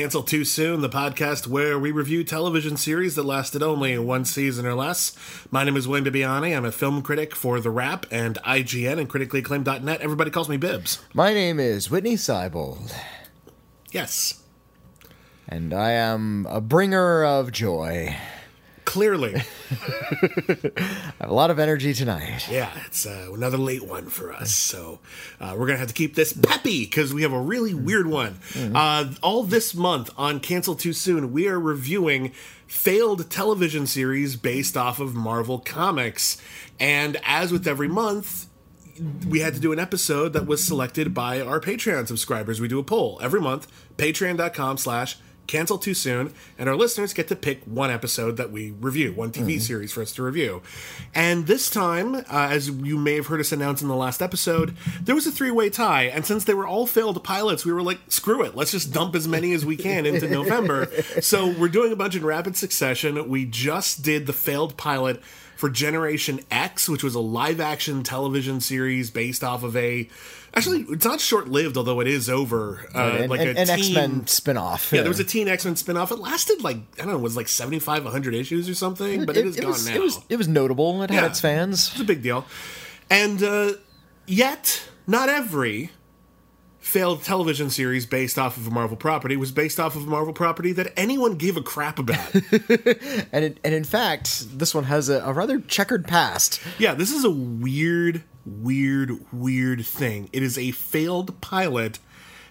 Cancel Too Soon, the podcast where we review television series that lasted only one season or less. My name is Wayne Bibbiani. I'm a film critic for The Wrap and IGN and criticallyacclaimed.net. Everybody calls me Bibbs. My name is Witney Seibold, Yes, and I am a bringer of joy. Clearly. I have a lot of energy tonight. Yeah, it's uh, another late one for us. So uh, we're going to have to keep this peppy because we have a really weird one. Uh, all this month on Cancel Too Soon, we are reviewing failed television series based off of Marvel Comics. And as with every month, we had to do an episode that was selected by our Patreon subscribers. We do a poll every month, patreon.com slash cancel too soon, and our listeners get to pick one episode that we review, one TV series for us to review. And this time, uh, as you may have heard us announce in the last episode, there was a three way tie. And since they were all failed pilots, we were like, screw it, let's just dump as many as we can into November. So we're doing a bunch in rapid succession. We just did the failed pilot for Generation X, which was a live action television series based off of a. Actually, it's not short lived, although it is over. Uh, and, like and, a teen- X Men spinoff. Yeah, there was a Teen X Men spinoff. It lasted like I don't know, it was like seventy five, hundred issues or something, but it, is gone was, now. It was it was notable. It Yeah. had its fans. It's a big deal, and uh, yet not every failed television series based off of a Marvel property was based off of a Marvel property that anyone gave a crap about. And it, and in fact, this one has a, a rather checkered past. Yeah, this is a weird, weird, weird thing. It is a failed pilot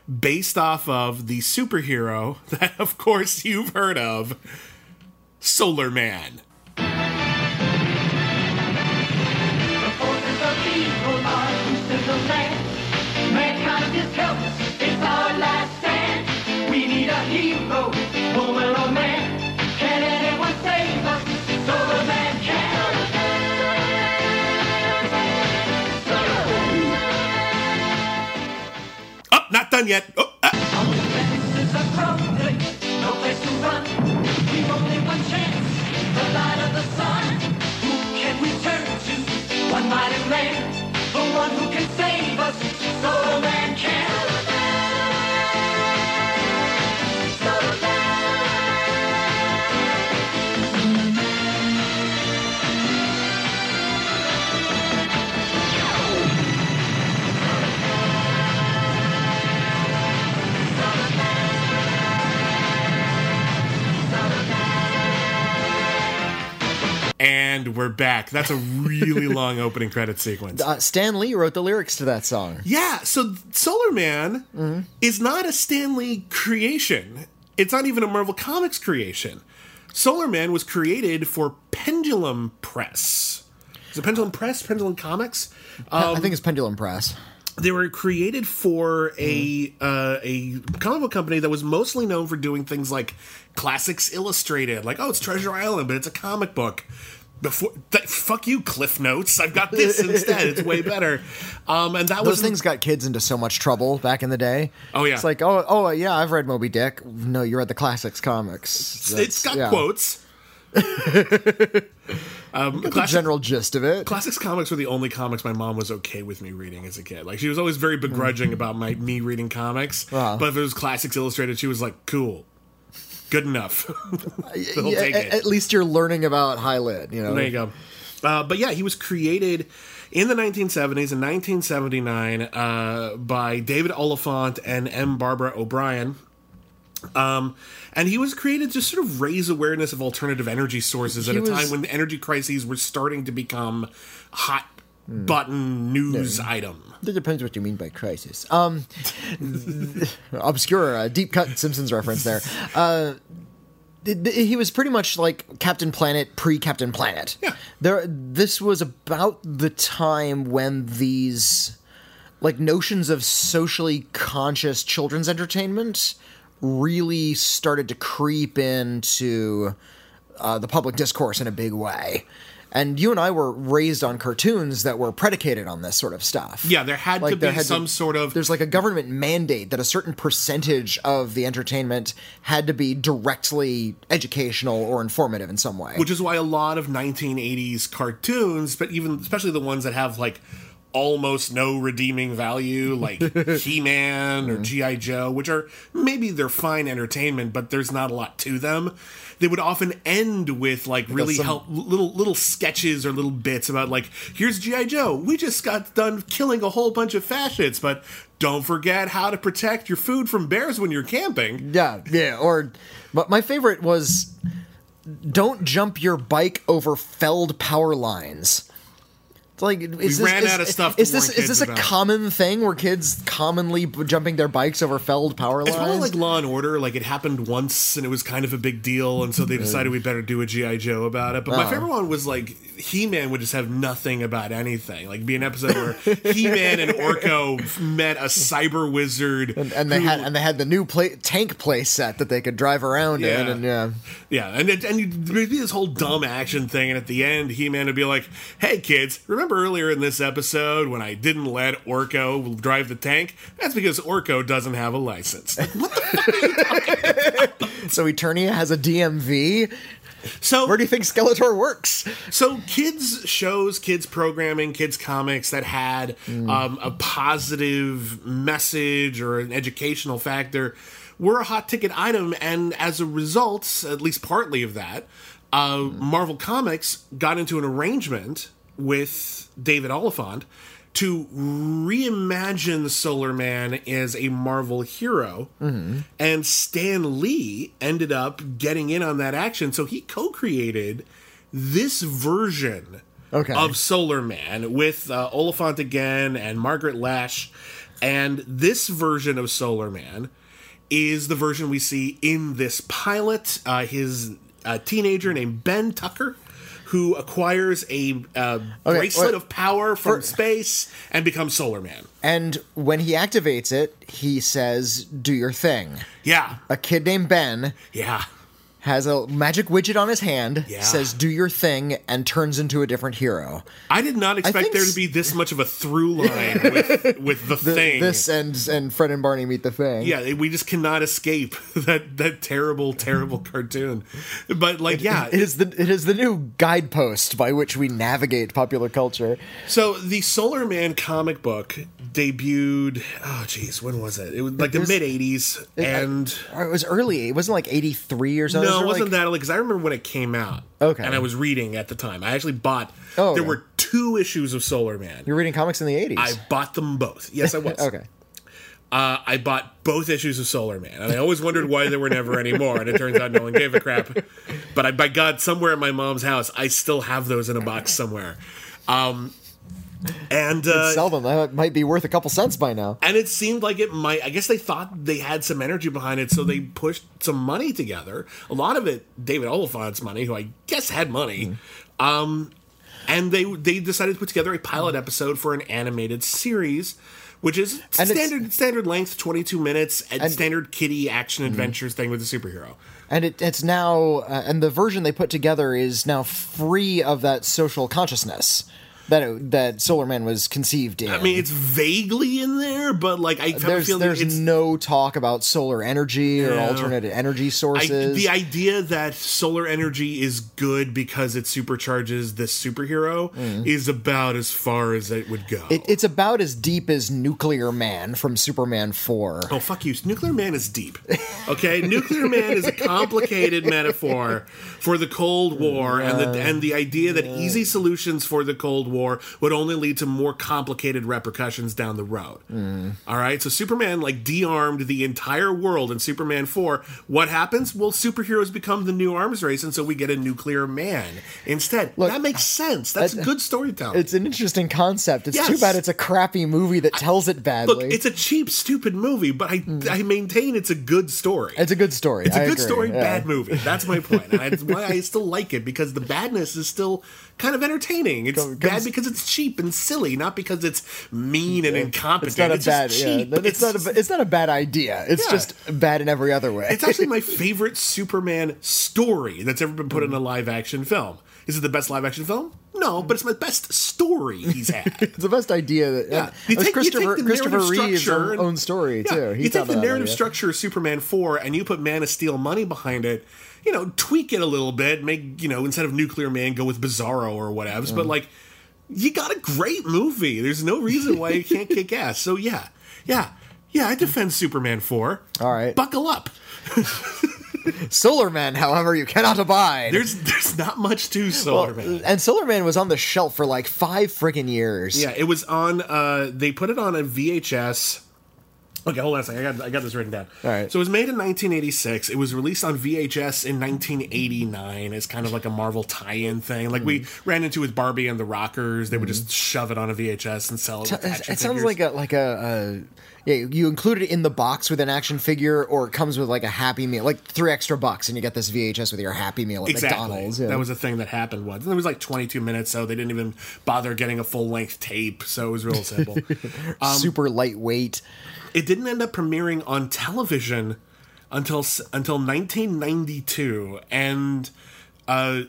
based off of the superhero that, of course, you've heard of Solar Man. Done yet. Oh, And we're back. That's a really long opening credit sequence. Uh, Stan Lee wrote the lyrics to that song. Yeah, so Solar Man is not a Stan Lee creation. It's not even a Marvel Comics creation. Solar Man was created for Pendulum Press. Is it Pendulum Press? Pendulum Comics? I think it's Pendulum Press. They were created for a uh, a comic book company that was mostly known for doing things like classics illustrated, like oh, it's Treasure Island, but it's a comic book. Before, th- fuck you, Cliff Notes. I've got this instead. It's way better. Um, and that Those was things got kids into so much trouble back in the day. Oh, yeah. It's like, oh, oh, yeah, I've read Moby Dick. No, you read the classics comics. it's got yeah. quotes. um, The classic- general gist of it. Classics comics were the only comics my mom was okay with me reading as a kid. Like she was always very begrudging about my me reading comics. Uh-huh. but if it was Classics Illustrated, she was like, "Cool, good enough." They'll Yeah, take a- it. At least you're learning about high lit, you know. There you go. Uh, but yeah, he was created in the 1970s in 1979 uh, by David Oliphant and M. Barbara O'Brien. Um, and he was created to sort of raise awareness of alternative energy sources at He a was- time when the energy crises were starting to become hot button news item. It depends what you mean by crisis. Um, obscure, uh, deep cut Simpsons reference there. Uh, he was pretty much like Captain Planet pre Captain Planet. Yeah. There, this was about the time when these like notions of socially conscious children's entertainment really started to creep into uh, the public discourse in a big way. And you and I were raised on cartoons that were predicated on this sort of stuff. Yeah, there had to be some sort of- There's like a government mandate that a certain percentage of the entertainment had to be directly educational or informative in some way. which is why a lot of 1980s cartoons, but even especially the ones that have like almost no redeeming value, like He-Man Mm-hmm. or GI Joe, which are maybe they're fine entertainment, but there's not a lot to them. They would often end with like really some- help little little sketches or little bits about like here's GI Joe. We just got done killing a whole bunch of fascists, but don't forget how to protect your food from bears when you're camping. Yeah, yeah. Or, but my favorite was, don't jump your bike over felled power lines. It's like is We this, ran is, out of stuff Is this is this a about. common thing where kids commonly jumping their bikes over felled power lines? It's probably like Law and Order. Like it happened once, and it was kind of a big deal, and so they decided we better do a GI Joe about it. But my Uh-huh. favorite one was like He Man would just have nothing about anything. Like be an episode where He Man and Orko met a cyber wizard, and, and they who- had and they had the new play, tank play set that they could drive around in, Yeah. and yeah, yeah, and it, and you'd there'd be this whole dumb action thing, and at the end, He Man would be like, "Hey kids, remember earlier in this episode when I didn't let Orko drive the tank? That's because Orko doesn't have a license." Like, what the so Eternia has a DMV. so Where do you think Skeletor works? So, kids shows, kids programming, kids comics that had um, a positive message or an educational factor were a hot ticket item, and as a result, at least partly of that, uh, Marvel Comics got into an arrangement with David Oliphant to reimagine Solar Man as a Marvel hero, and Stan Lee ended up getting in on that action, so he co-created this version Okay. of Solar Man with uh, Oliphant again and Margaret Lash. And this version of Solar Man is the version we see in this pilot. Uh, his uh, teenager named Ben Tucker. Who acquires a uh, bracelet wait. of power from space and becomes Solar Man? And when he activates it, he says, "Do your thing." Yeah, A kid named Ben yeah. Has a magic widget on his hand, Yeah. says "Do your thing," and turns into a different hero. I did not expect there to be this much of a through line with, with the thing. This and and Fred and Barney meet the thing. yeah, we just cannot escape that that terrible, terrible cartoon. But like, yeah, It is the it is the new guidepost by which we navigate popular culture. So the Solar Man comic book debuted. Oh, geez, when was it? It was like the mid '80s, and It was early. It wasn't like eighty three or something. no, it was wasn't like, that early because I remember when it came out. Okay. and I was reading at the time. I actually bought. Oh, there okay. were two issues of Solar Man. You're reading comics in the eighties. I bought them both. Yes, I was. okay. uh, I bought both issues of Solar Man, and I always wondered why there were never any more. And it turns out no one gave a crap. But I, by God, somewhere in my mom's house, I still have those in a box somewhere. Um, and uh, Sell them. That might be worth a couple cents by now. and it seemed like it might. I guess they thought they had some energy behind it, so they pushed some money together. A lot of it, David Oliphant's money, who I guess had money. Um, and they they decided to put together a pilot episode for an animated series, which is And standard standard length, twenty two minutes, and, And- standard kitty action adventures thing with a superhero. And it, it's now, uh, and the version they put together is now free of that social consciousness that it, that Solar Man was conceived in. I mean, it's vaguely in there, but like I there's there's no talk about solar energy or Yeah. alternate energy I, sources. the idea that solar energy is good because it supercharges this superhero is about as far as it would go. Mm. It, it's about as deep as Nuclear Man from Superman 4. oh fuck you! Nuclear Man is deep. Okay, Nuclear Man is a complicated metaphor for the Cold War and the and the idea that easy solutions for the Cold War war would only lead to more complicated repercussions down the road. Mm. All right, so Superman like de-armed the entire world in Superman four. What happens? Well, superheroes become the new arms race, and so we get a nuclear man instead. Look, that makes sense. That's I- good storytelling. It's an interesting concept. It's too bad it's a crappy movie that tells it badly. Look, it's a cheap, stupid movie, but I mm. I maintain it's a good story. It's a good story. It's a I good agree, story, yeah. bad movie. That's my point. And that's why I still like it because the badness is still kind of entertaining. It's Comes- bad because it's cheap and silly, not because it's mean and incompetent. It's not a just bad. Yeah, cheap. it's, not a. It's not a bad idea. It's Yeah. just bad in every other way. It's actually my favorite Superman story that's ever been put in a live action film. Is it the best live action film? No, but it's my best story he's had. It's the best idea that. Yeah, and it was Christopher, Christopher Reeve's own, own story Yeah, too. He you take the narrative idea. structure of Superman four and you put Man of Steel money behind it. You know, tweak it a little bit. Make you know instead of Nuclear Man, go with Bizarro or whatever. Mm. But like, you got a great movie. There's no reason why you can't kick ass. So yeah, yeah, yeah. I defend Superman four. All right. buckle up. Solar Man, however, you cannot abide. There's there's not much to Solar Man. and Solar Man was on the shelf for like five freaking years. Yeah, it was on. uh They put it on a VHS. Okay, hold on a second. I got I got this written down. All right. So it was made in 1986. It was released on VHS in 1989 as kind of like a Marvel tie-in thing, like Hmm. we ran into with Barbie and the Rockers. They would just shove it on a VHS and sell it. with It, sounds figures. like a like a, a yeah. You include it in the box with an action figure, or it comes with like a Happy Meal, like three extra bucks, and you get this VHS with your Happy Meal at Exactly. McDonald's. Yeah. That was a thing that happened once. And it was like 22 minutes, so they didn't even bother getting a full length tape. So it was real simple. um, super lightweight. it didn't end up premiering on television until until 1992 and uh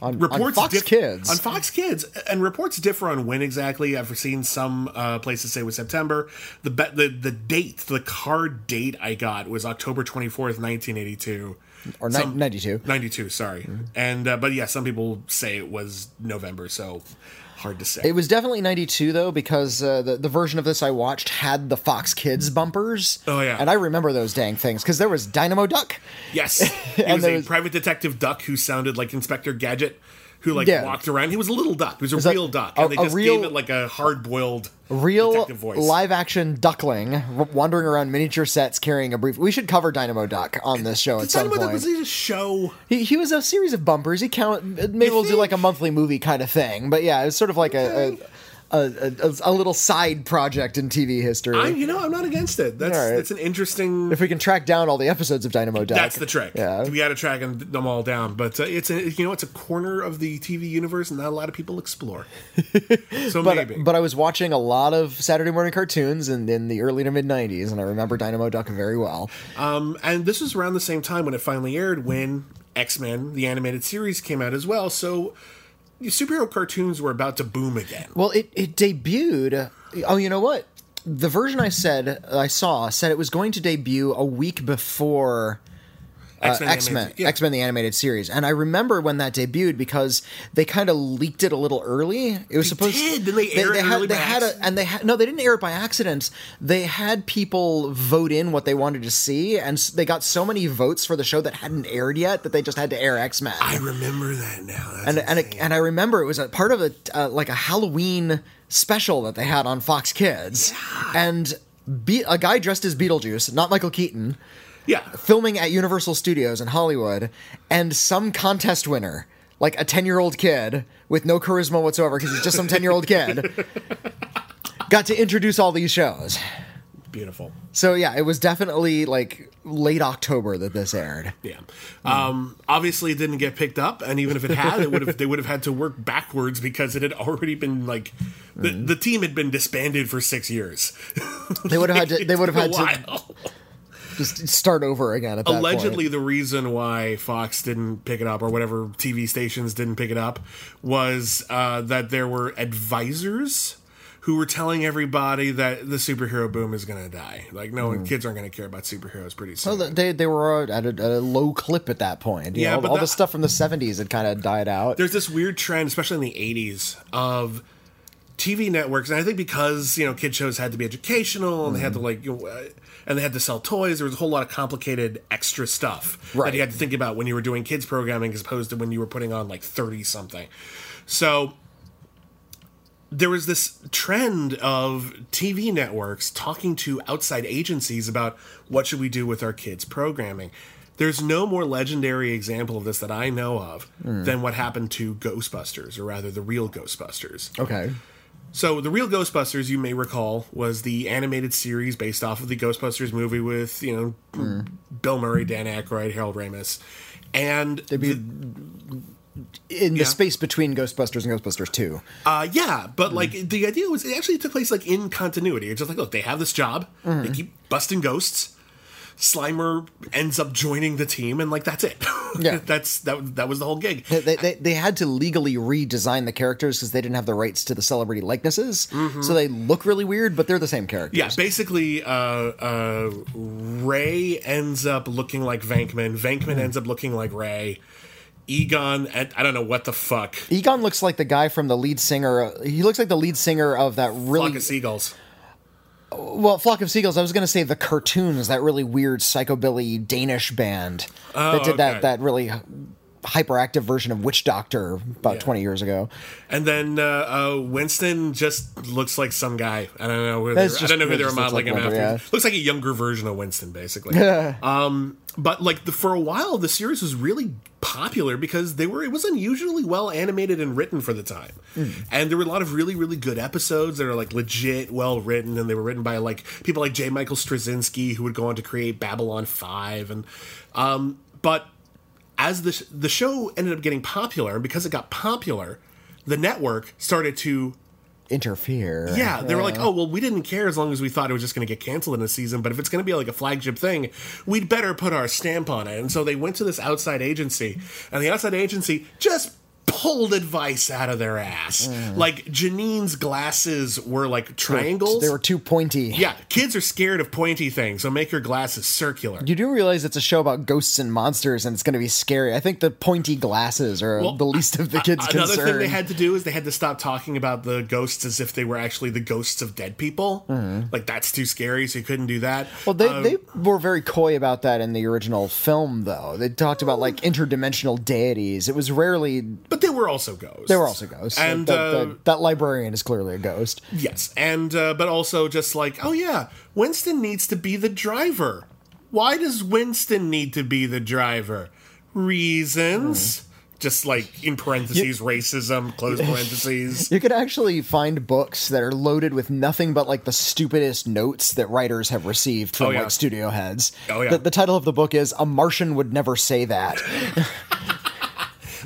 On, reports on Fox diff- Kids. on Fox Kids and reports differ on when exactly. I've seen some uh, places say it was September. The be- the the date the card date I got was October 24th 1982 Or ni- 92. 92 sorry. And uh, but yeah some people say it was November so hard to say It was definitely 92 though because uh, the the version of this I watched had the Fox Kids bumpers. Oh, yeah. And I remember those dang things cuz there was Dynamo Duck. Yes, And was there a was- private detective duck who sounded like Inspector Gadget, who like Yeah. walked around. He was a little duck. He was a that real duck, a- and they just real- gave it like a hard boiled Real live action duckling wandering around miniature sets carrying a brief. We should cover Dynamo Duck on this show at some Dynamo Duck point. was he a show? He, he was a series of bumpers. He count maybe we'll do like a monthly movie kind of thing. But yeah, it was sort of like a a, a, a a little side project in TV history. I, you know, I'm not against it. That's right. that's an interesting. if we can track down all the episodes of Dynamo Duck, That's the trick. Yeah. we got to track them, all down. But uh, it's a you know it's a corner of the TV universe, and not a lot of people explore. So But, maybe. but I was watching a lot of Saturday morning cartoons in, in the early to mid 90s, and I remember Dynamo Duck very well. Um, and this was around the same time when it finally aired when X Men, the animated series, came out as well. So superhero cartoons were about to boom again. Well, it, it debuted. Oh, you know what? The version I said I saw said it was going to debut a week before uh, X-Men X Men yeah. X Men the animated series, and I remember when that debuted because they kind of leaked it a little early. It was supposed did? Did they air it had, they had a, and they had no, they didn't air it by accident. They had people vote in what they wanted to see, and they got so many votes for the show that hadn't aired yet that they just had to air X Men I remember that now. That's and and, it, and I remember it was a part of a uh, like a Halloween special that they had on Fox Kids, and Be- a guy dressed as Beetlejuice, not Michael Keaton, yeah, filming at Universal Studios in Hollywood, and some contest winner, like a ten year old kid with no charisma whatsoever because he's just some ten year old kid, got to introduce all these shows. beautiful. So yeah, it was definitely like late October that this aired. Yeah. Um, obviously, it didn't get picked up, and even if it had, it would have they would have had to work backwards because it had already been like the, Mm-hmm. the team had been disbanded for six years. They would have had to. They would have had to. Just start over again at that point. Allegedly, the reason why Fox didn't pick it up, or whatever TV stations didn't pick it up, was uh, that there were advisors who were telling everybody that the superhero boom is going to die. Like, no, Hmm. kids aren't going to care about superheroes pretty soon. Well, they they were at a, a low clip at that point. You Yeah, know, all, but all the stuff from the '70s had kind of died out. there's this weird trend, especially in the 80s, of TV networks, and I think because you know kid shows had to be educational and they had to like you know, uh, and they had to sell toys. There was a whole lot of complicated extra stuff Right. that you had to think about when you were doing kids programming as opposed to when you were putting on like 30 something. So there was this trend of TV networks talking to outside agencies about what should we do with our kids' programming. There's no more legendary example of this that I know of hmm. than what happened to Ghostbusters, or rather, the real Ghostbusters. Okay. So, the real Ghostbusters, you may recall, was the animated series based off of the Ghostbusters movie with, you know, mm. Bill Murray, Dan Aykroyd, Harold Ramis. And They'd be in the Yeah. space between Ghostbusters and Ghostbusters 2. Uh, yeah, but mm. like the idea was it actually took place like in continuity. It's just like, look, they have this job, they mm. keep busting ghosts. Slimer ends up joining the team, and like that's it. Yeah. that's that. That was the whole gig. They, they, they had to legally redesign the characters because they didn't have the rights to the celebrity likenesses. So they look really weird, but they're the same characters. Yeah, basically, uh, uh, Ray ends up looking like Venkman. Venkman ends up looking like Ray. Egon, I I don't know what the fuck. Egon looks like the guy from the lead singer. He looks like the lead singer of that really Flock of seagulls. Well, Flock of Seagulls. I was going to say the cartoons, that really weird psychobilly Danish band that did okay. that that really hyperactive version of Witch Doctor about Yeah. twenty years ago. And then uh, uh, Winston just looks like some guy. I don't know. Who they're, That's I don't know who they were just looks modeling like him after. yeah. Looks like a younger version of Winston, basically. um, but like the, for a while, the series was really popular because they were it was unusually well animated and written for the time, Hmm. and there were a lot of really really good episodes that are like legit well written, and they were written by like people like J. Michael Straczynski, who would go on to create Babylon Five, and um, but as the sh- the show ended up getting popular, and because it got popular, the network started to Interfere. yeah, they were like, oh well, we didn't care as long as we thought it was just going to get canceled in a season. But if it's going to be like a flagship thing, we'd better put our stamp on it. And so they went to this outside agency, and the outside agency just pulled advice out of their ass. Like Janine's glasses were like triangles. They were too pointy. yeah, kids are scared of pointy things, so make your glasses circular. You do realize it's a show about ghosts and monsters, and it's going to be scary. I think the pointy glasses are Well, the least of the kids' Another concern. thing they had to do is they had to stop talking about the ghosts as if they were actually the ghosts of dead people. Like that's too scary, so you couldn't do that. Well, they, Uh, they were very coy about that in the original film, though. They talked about like interdimensional deities. It was rarely. But they were also ghosts. They were also ghosts. And, that, uh, that, that librarian is clearly a ghost. Yes, and uh, but also just like, oh yeah, Winston needs to be the driver. Why does Winston need to be the driver? Reasons. Just like in parentheses, racism, close parentheses. You could actually find books that are loaded with nothing but like the stupidest notes that writers have received from Oh, yeah. like studio heads. Oh, yeah. The, the title of the book is "A Martian Would Never Say That."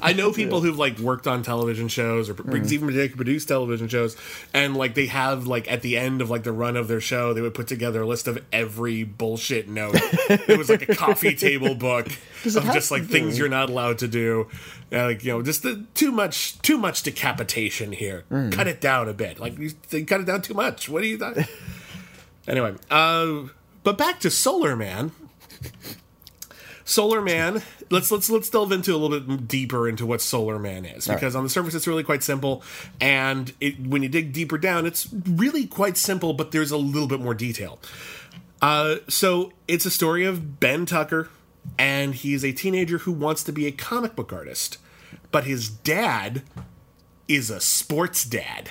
I know people who've like worked on television shows or Mm. even they produce television shows, and like they have like at the end of like the run of their show, they would put together a list of every bullshit note. it was like a coffee table book of just like things you're not allowed to do. Uh, like you know, just the, too much, too much decapitation here. Mm. Cut it down a bit. Like you, they cut it down too much. What are you? Th- anyway, uh, but back to Solar Man. Solar Man. Let's let's let's delve into a little bit deeper into what Solar Man is because on the surface it's really quite simple, and it, when you dig deeper down, it's really quite simple, but there's a little bit more detail. Uh, so it's a story of Ben Tucker, and he's a teenager who wants to be a comic book artist, but his dad is a sports dad.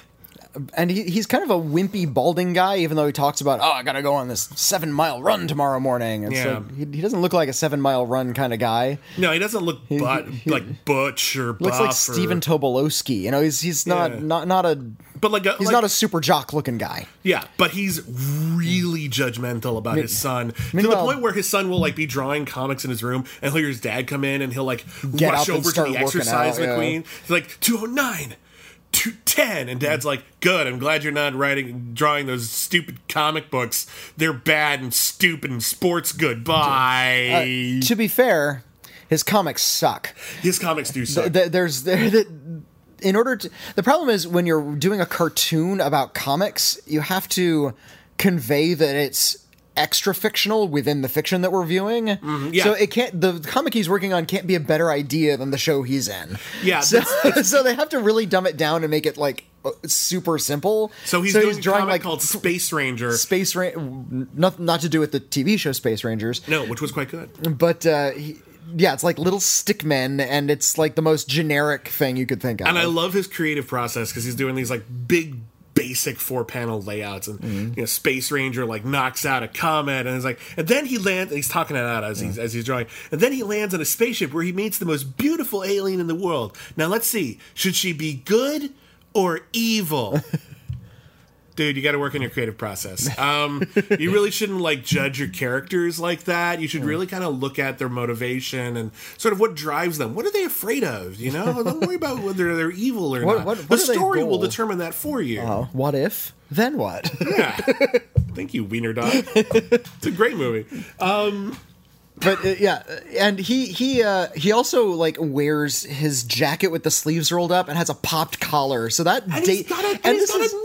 And he, he's kind of a wimpy, balding guy, even though he talks about, oh, I gotta go on this seven mile run tomorrow morning. It's Yeah. like, he, he doesn't look like a seven mile run kind of guy. No, he doesn't look but, like butch or Looks like or- Stephen Tobolowsky. You know, he's he's not Yeah. not not a but like a, he's like- not a super jock looking guy. Yeah, but he's really judgmental about his son to the point where his son will like be drawing comics in his room, and he'll hear his dad come in, and he'll like rush over to the exercise out, yeah. McQueen. He's like two oh nine. 210 and dad's like good i'm glad you're not writing drawing those stupid comic books. They're bad and stupid and sports good. Uh, Bye. To be fair, his comics suck. his comics do suck. Th- There's there in order to the problem is when you're doing a cartoon about comics, you have to convey that it's extra fictional within the fiction that we're viewing. Mm-hmm, yeah. So it can't the comic he's working on can't be a better idea than the show he's in. Yeah, So, so they have to really dumb it down and make it like uh, super simple. so he's doing a comic called space ranger Space Ranger, not not to do with the TV show Space Rangers, no which was quite good but uh, he, yeah, it's like little stick men, and it's like the most generic thing you could think of. And I love his creative process because he's doing these like big basic four panel layouts and Mm-hmm. you know space ranger like knocks out a comet and it's like and then he lands he's talking it out as he's as he's drawing and then he lands on a spaceship where he meets the most beautiful alien in the world. Now let's see. Should she be good or evil dude you got to work on your creative process. Um you really shouldn't like judge your characters like that. You should really kind of look at their motivation and sort of what drives them. What are they afraid of you know? Don't worry about whether they're evil or What- not. what- the what they story will determine that for you. Oh, what if? Then what? yeah. Thank you wiener dog. It's a great movie. But uh, yeah, and he he uh, he also like wears his jacket with the sleeves rolled up and has a popped collar. So that and date he's got a, and this is- a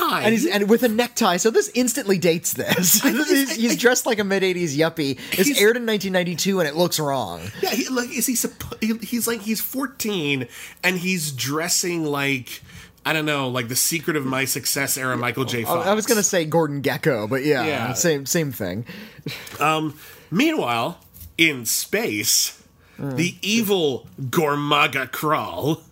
necktie and he's and with a necktie. So this instantly dates this. He's, he's dressed like a mid '80s yuppie. It's aired in 1992, and it looks wrong. Yeah, he, like is he, suppo- he? He's like he's 14 and he's dressing like I don't know, like the secret of my success era Michael J. Fox. I was gonna say Gordon Gekko, but yeah, Yeah. same same thing. Um, meanwhile, in space, mm. the evil Gormaga Kral,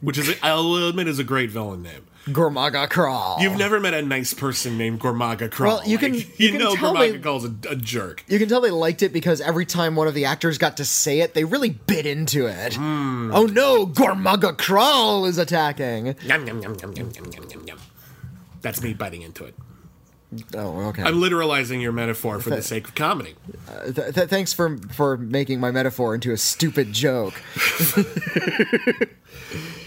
which is I'll admit is a great villain name. Gormaga Crawl. You've never met a nice person named Gormaga Crawl. Well, you can like, you, you can know tell Gormaga Crawl's a, a jerk. You can tell they liked it because every time one of the actors got to say it, they really bit into it. Mm. Oh no, Gormaga Crawl is attacking. Yum, yum, yum, yum, yum, yum, yum, yum. That's me biting into it. Oh, okay. I'm literalizing your metaphor for th- the sake of comedy. Uh, th- th- thanks for for making my metaphor into a stupid joke.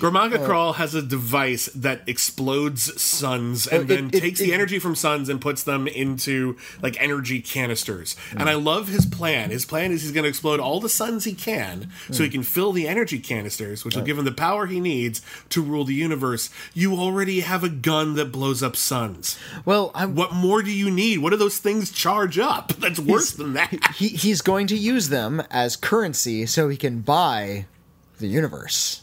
Gormaga Crawl uh, has a device that explodes suns and Oh, it- then it- takes it- the energy from suns and puts them into like energy canisters. And I love his plan. His plan is he's going to explode all the suns he can so he mm. can fill the energy canisters, which will give him the power he needs to rule the universe. You already have a gun that blows up suns. Well, I'm, What more do you need? What do those things charge up? That's worse than that. he he's going to use them as currency so he can buy the universe.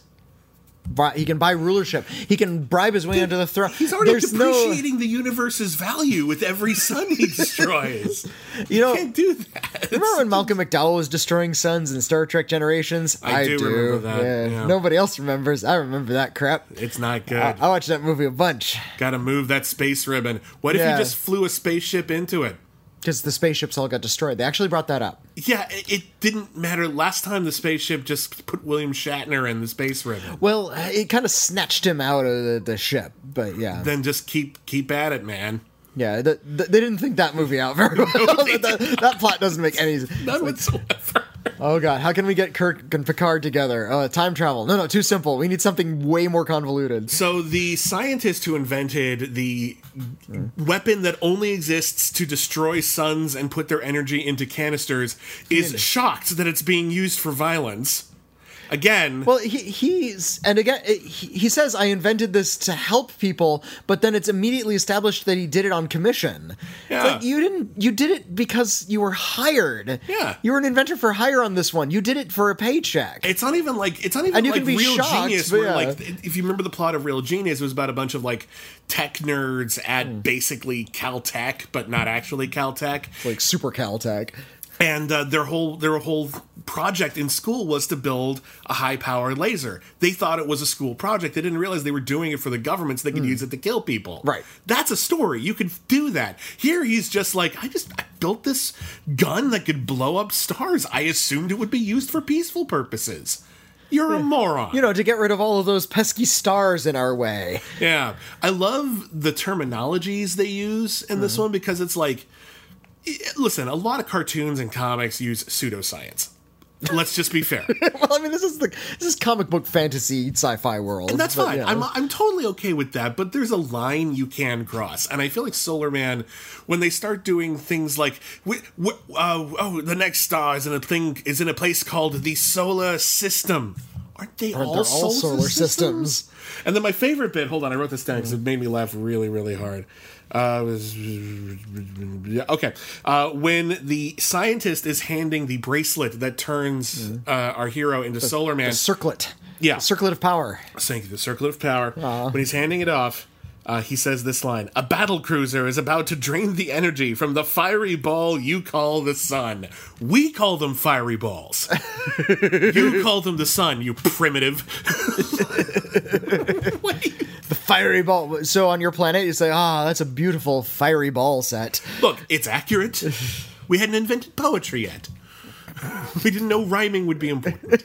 Buy, he can buy rulership. He can bribe his way onto the throne. He's already There's no, depreciating the universe's value with every sun he destroys. you know. can't do that. Remember when Malcolm McDowell was destroying suns in Star Trek Generations? I do remember that, yeah. Nobody else remembers. I remember that crap. It's not good. I, I watched that movie a bunch Got to move that space ribbon. What if Yeah. you just flew a spaceship into it? Because the spaceships all got destroyed. They actually brought that up. Yeah, it, it didn't matter. Last time the spaceship just put William Shatner in the space ribbon. Well, it kind of snatched him out of the, the ship, but yeah, Then just keep keep at it, man. yeah. The, the, they didn't think that movie out very well. that, that plot doesn't make any. None whatsoever. Oh god, how can we get Kirk and Picard together? Uh, time travel? No, no, too simple. We need something way more convoluted. So the scientist who invented the weapon that only exists to destroy suns and put their energy into canisters is shocked that it's being used for violence. Again, Well, he, he's and again he, he says I invented this to help people, but then it's immediately established that he did it on commission. Yeah. like you didn't you did it because you were hired. Yeah. you were an inventor for hire on this one. You did it for a paycheck. it's not even like it's not even And you like can be real shocked, genius where yeah. like if you remember the plot of real genius it was about a bunch of like tech nerds at Hmm. basically caltech but not actually caltech like super Caltech. And uh, their whole their whole project in school was to build a high powered laser. They thought it was a school project. They didn't realize they were doing it for the government so they could use it to kill people. Hmm. Right. that's a story. You could do that. Here he's just like i just I built this gun that could blow up stars. I assumed it would be used for peaceful purposes. You're a moron. You know, to get rid of all of those pesky stars in our way. Yeah. I love the terminologies they use in this one because it's like, listen, a lot of cartoons and comics use pseudoscience. Let's just be fair. well, I mean, this is the this is comic book fantasy sci-fi world. And that's but, fine. know. I'm, I'm totally okay with that, but there's a line you can cross. And I feel like Solar Man, when they start doing things like, wh- wh- uh, oh, the next star is in a thing, is in a place called the solar system. Aren't they Aren't all, all solar, solar systems? systems? And then my favorite bit, hold on, I wrote this down because it made me laugh really, really hard. Uh, yeah, okay. Uh, when the scientist is handing the bracelet that turns uh, our hero into Solar Man, the circlet. Yeah. The circlet of power. thank you, the circlet of power. When he's handing it off, Uh, he says this line A battle cruiser is about to drain the energy from the fiery ball you call the sun. We call them fiery balls. you call them the sun, you primitive. You- Fiery ball. So on your planet, you say, "Ah, that's a beautiful fiery ball set." Look, it's accurate. We hadn't invented poetry yet. We didn't know rhyming would be important.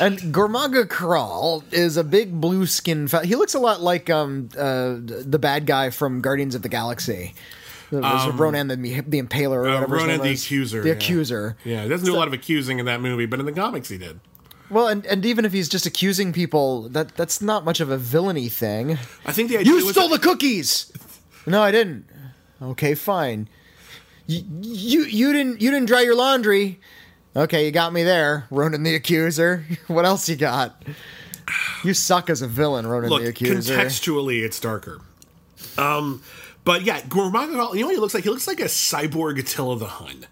And Gormaga Kral is a big blue skin. Fa- he looks a lot like um uh, the bad guy from Guardians of the Galaxy. Was Ronan the, the Impaler or Uh, whatever. his Ronan the. Accuser. The yeah. Accuser. Yeah, he doesn't do a lot of accusing in that movie, but in the comics he did. Well, and, and even if he's just accusing people, that that's not much of a villainy thing. I think the idea You was stole the cookies. No, I didn't. Okay, fine. You, you you didn't you didn't dry your laundry. Okay, you got me there, Ronan the Accuser. what else you got? You suck as a villain, Ronan look the Accuser. contextually it's darker. Um, but yeah, Gormaga, you know what he looks like? He looks like a cyborg Attila the Hun.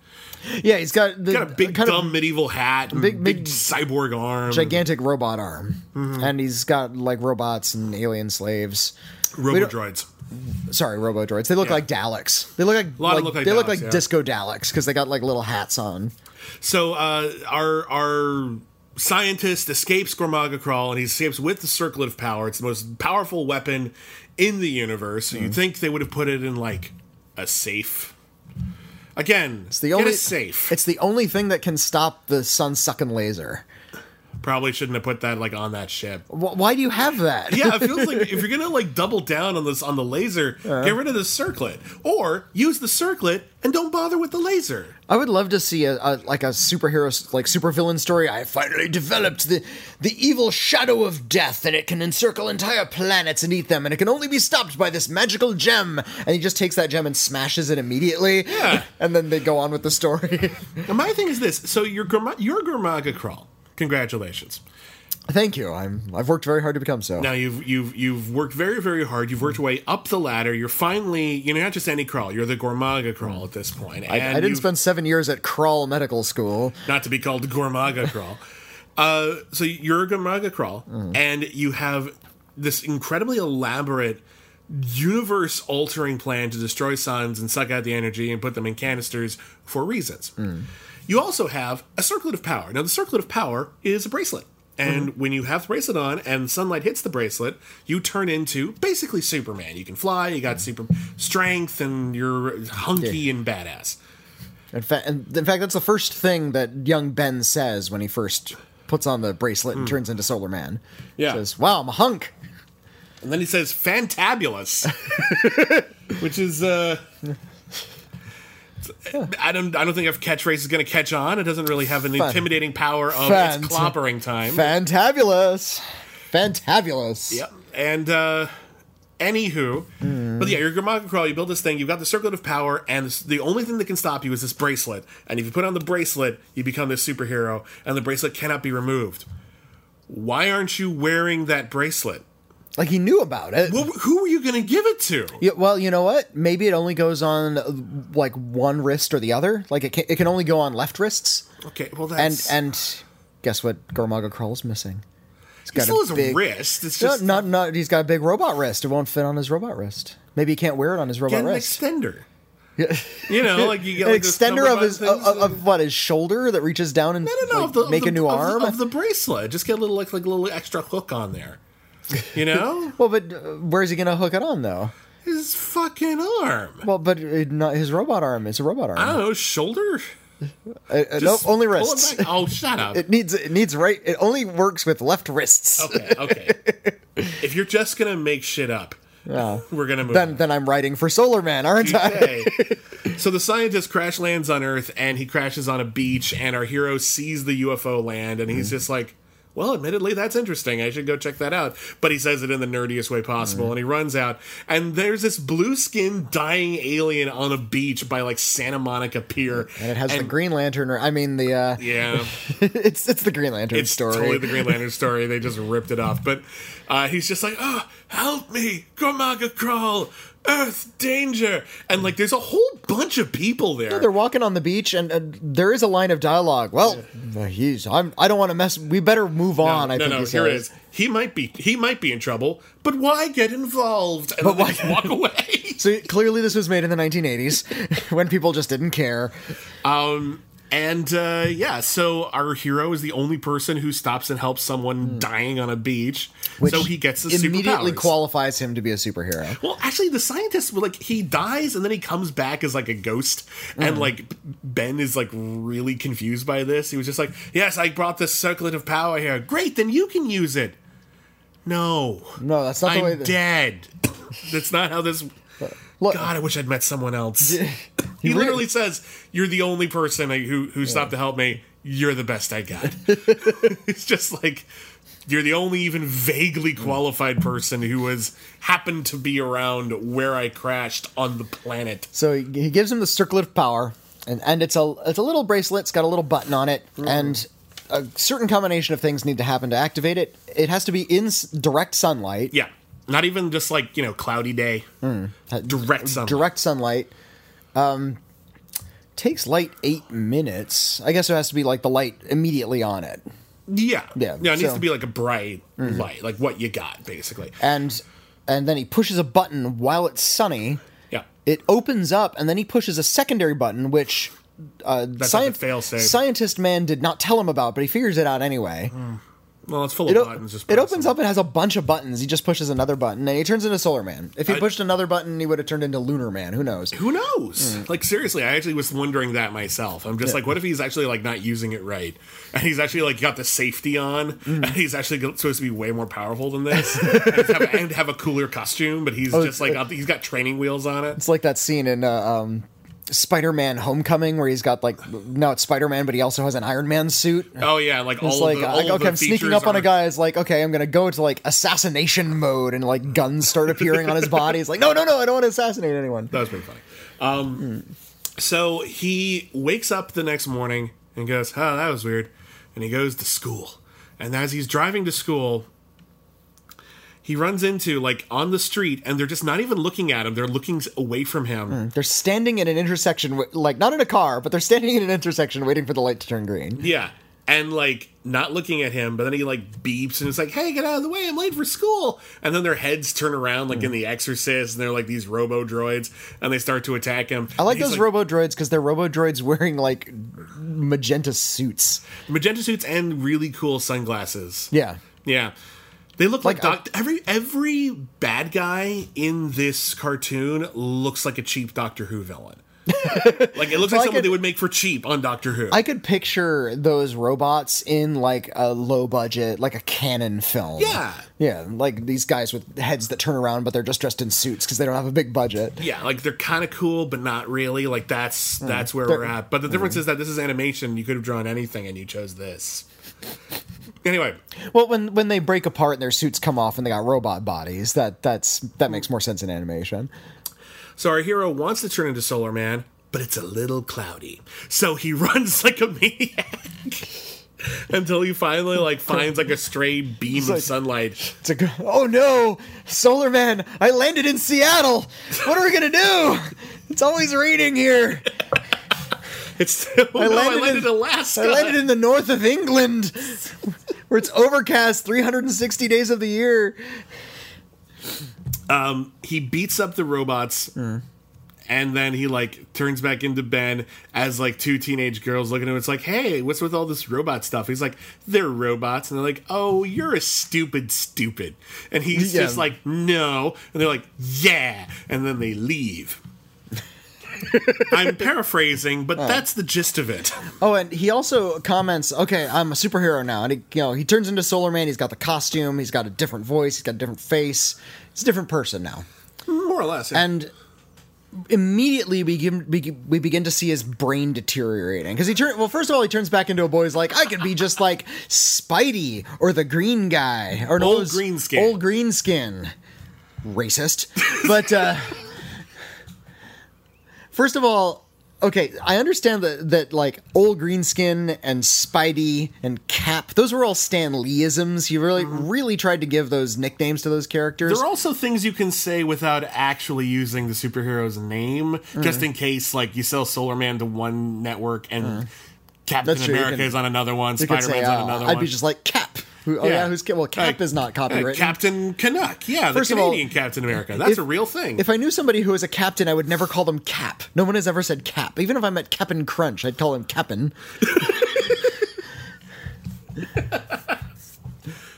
Yeah, he's got the Got a big kind dumb of medieval hat, big- big, big- cyborg arm, gigantic robot arm, Mm-hmm. and he's got like robots and alien slaves. robo droids. Sorry, robo droids. They look Yeah. like Daleks. They look like, like, look like they look like yeah. disco Daleks because they got like little hats on. So uh, our our scientist escapes Gormaga Crawl, and he escapes with the Circlet of Power. It's the most powerful weapon in the universe. So you'd think they would have put it in like a safe. Again, It's the only safe. It's the only thing that can stop the sun sucking laser. Probably shouldn't have put that like on that ship. Why do you have that? Yeah, it feels like if you're gonna like double down on this on the laser, Uh-huh. get rid of the circlet, or use the circlet and don't bother with the laser. I would love to see a, a like a superhero like supervillain story. I finally developed the the evil shadow of death, and it can encircle entire planets and eat them, and it can only be stopped by this magical gem. And he just takes that gem and smashes it immediately. Yeah. and then they go on with the story. My thing is this: so your your Gormaga Crawl. Congratulations. Thank you. I'm I've worked very hard to become so. Now you've you've you've worked very very hard. You've worked your way up the ladder. You're finally you know not just any crawl. You're the Gormaga crawl at this point. I, I didn't spend seven years at Crawl Medical School. not to be called Gormaga crawl. Uh, so you're a Gormaga crawl, and you have this incredibly elaborate universe altering plan to destroy suns and suck out the energy and put them in canisters for reasons. You also have a circlet of power. Now, the circlet of power is a bracelet. And mm-hmm. when you have the bracelet on and sunlight hits the bracelet, you turn into basically Superman. You can fly, you got mm-hmm. super strength, and you're hunky and badass. In fact, in fact, that's the first thing that young Ben says when he first puts on the bracelet and mm. turns into Solar Man. Yeah. says, "Wow, I'm a hunk." And then he says "fantabulous," which is uh, I don't I don't think if catchphrase is going to catch on. It doesn't really have an Fan- intimidating power of Fant- its clobbering time. Fantabulous, fantabulous. Yep. And uh, anywho, Hmm. but yeah, you're Gormaga Crawl. You build this thing. You've got the circlet of power, and this, the only thing that can stop you is this bracelet. And if you put on the bracelet, you become this superhero, and the bracelet cannot be removed. Why aren't you wearing that bracelet? Like he knew about it. Well, who are you going to give it to? Yeah, well, you know what? Maybe it only goes on like one wrist or the other. Like it can, it can only go on left wrists. Okay, well And that's and guess what? Gormaga Crawl's missing. He's He still has a wrist. It's No, just not not. He's got a big robot wrist. It won't fit on his robot wrist. Maybe he can't wear it on his robot get an wrist. extender. You know, like you get An like those extender of his of, of what his shoulder that reaches down and I don't know like, the, make the- a new the- arm. of the bracelet. Just get a little like like a little extra hook on there. You know, well, but uh, where's he gonna hook it on though? his fucking arm. Well, but uh, not his robot arm. It's a robot arm. I don't know, shoulder. Uh, uh, nope, only wrists. Oh, shut up. It needs it needs right. It only works with left wrists. okay, okay. if you're just gonna make shit up, we're gonna move. Then on. then I'm writing for Solar Man, aren't I? So the scientist crash lands on Earth and he crashes on a beach, and our hero sees the UFO land, and he's just like, well, admittedly, that's interesting. I should go check that out. But he says it in the nerdiest way possible, and he runs out, and there's this blue skinned dying alien on a beach by like Santa Monica Pier. And it has the Green Lantern. Or, I mean the. Uh, Yeah. it's it's the Green Lantern It's story. totally the Green Lantern story. They just ripped it off. But uh, he's just like, oh, help me, Gormaga Crawl. Earth danger, and like there's a whole bunch of people there. They're walking on the beach, and uh, there is a line of dialogue. Well, uh, he's. I'm. I don't want to mess. We better move on. I no, think no, he here it says. is. He might be he might be in trouble, but why get involved? And But why- walk away. So clearly, this was made in the 1980s when people just didn't care. Um, and uh, yeah, so our hero is the only person who stops and helps someone dying on a beach. Hmm. Which so he gets the immediately superpowers. qualifies him to be a superhero. Well, actually, the scientist like he dies and then he comes back as like a ghost, and like Ben is like really confused by this. He was just like, "Yes, I brought this circlet of power here. Great, then you can use it." No, No, that's not the I'm way. That, dead. That's not how this. Look, God, I wish I'd met someone else. he literally says, "You're the only person who who stopped to help me. You're the best I got." it's just like you're the only even vaguely mm. qualified person who has happened to be around where I crashed on the planet. So he, he gives him the circlet of power, and and it's a it's a little bracelet. It's got a little button on it, mm. and a certain combination of things need to happen to activate it. It has to be in direct sunlight. Yeah, not even just like you know cloudy day. Direct sunlight. direct sunlight. Um, takes light eight minutes. I guess it has to be like the light immediately on it, Yeah, Yeah, yeah. It needs so- Mm-hmm. to be like a bright light, like what you got, basically. and and then he pushes a button while it's sunny. Yeah. It opens up, and then he pushes a secondary button, which uh, That's like a fail-safe. scientist man did not tell him about, but he figures it out anyway. Well, it's full It, of o- buttons. Just it opens up and has a bunch of buttons. He just pushes another button, and he turns into Solar Man. If he I- pushed another button, he would have turned into Lunar Man. Who knows? Who knows? Mm. Like seriously, I actually was wondering that myself. I'm just like, what if he's actually like not using it right, and he's actually like got the safety on, Mm. and he's actually supposed to be way more powerful than this, and, have, and have a cooler costume, but he's Oh, just like he's got training wheels on it. It's like that scene in uh, um, Spider-Man: Homecoming where he's got like no, it's Spider-Man, but he also has an Iron Man suit. Oh yeah, like all like, of the, uh, all of okay, I'm sneaking up on a guy. It's like, okay, I'm gonna go to like assassination mode, and like guns start appearing on his body. It's like, no, no, no, I don't want to assassinate anyone. That was pretty funny. Um, So he wakes up the next morning and goes, "Oh, that was weird," and he goes to school. And as he's driving to school, he runs into like on the street, and they're just not even looking at him; they're looking away from him. Hmm, they're standing in an intersection, like not in a car, but they're standing in an intersection waiting for the light to turn green. Yeah, and like not looking at him, but then he like beeps and it's like, "Hey, get out of the way! I'm late for school." And then their heads turn around like hmm. in The Exorcist, and they're like these robo droids, and they start to attack him. I like those robo droids because they're robo droids wearing like magenta suits. magenta suits and really cool sunglasses. Yeah. Yeah. They look like, Like, doc- every every bad guy in this cartoon looks like a cheap Doctor Who villain. like it looks like I someone could- they would make for cheap on Doctor Who. I could picture those robots in like a low budget, like a Cannon film. Yeah. Yeah, like these guys with heads that turn around, but they're just dressed in suits because they don't have a big budget. yeah, like they're kind of cool, but not really. Like that's mm. that's where we're at. But the mm. difference is that this is animation. You could have drawn anything, and you chose this. Anyway, Well, when when they break apart and their suits come off and they got robot bodies, that that's that mm. makes more sense in animation. So our hero wants to turn into Solar Man, but it's a little cloudy. So he runs like a maniac until he finally like finds like a stray beam of sunlight. A go- oh no, Solar Man! I landed in Seattle. What are we gonna do? It's always raining here. It's oh, no, I landed, landed in Alaska. I landed in the north of England, where it's overcast 360 days of the year. Um, he beats up the robots. And then he like turns back into Ben as like two teenage girls looking at him. It's like, hey, what's with all this robot stuff? He's like, they're robots, and they're like, oh, you're a stupid, stupid. And he's Yeah. just like, no, and they're like, yeah, and then they leave. I'm paraphrasing, but oh. that's the gist of it. Oh, and he also comments, "Okay, I'm a superhero now." And he, you know, he turns into Solar Man. He's got the costume. He's got a different voice. He's got a different face. He's a different person now. More or less. And immediately we begin, we begin to see his brain deteriorating because he turns well first of all he turns back into a boy he's like i could be just like spidey or the green guy or no, Old it was Greenskin. old green skin racist but uh first of all okay, I understand that that like old Greenskin and Spidey and Cap, those were all Stan Leeisms. He really really tried to give those nicknames to those characters. Mm-hmm. There are also things you can say without actually using the superhero's name, Mm. just in case, like you sell Solar Man to one network and Captain Mm. True, you America can- is on another one, Spider Man's on uh, another I'd one. be just like Cap. Who, oh yeah, who's cap well Cap Like, is not uh. Captain Canuck, yeah, the First of all, Canadian Captain America. That's if- a real thing. If I knew somebody who was a captain, I would never call them Cap. No one has ever said Cap. Even if I met Cap'n Crunch, I'd call him Cap'n.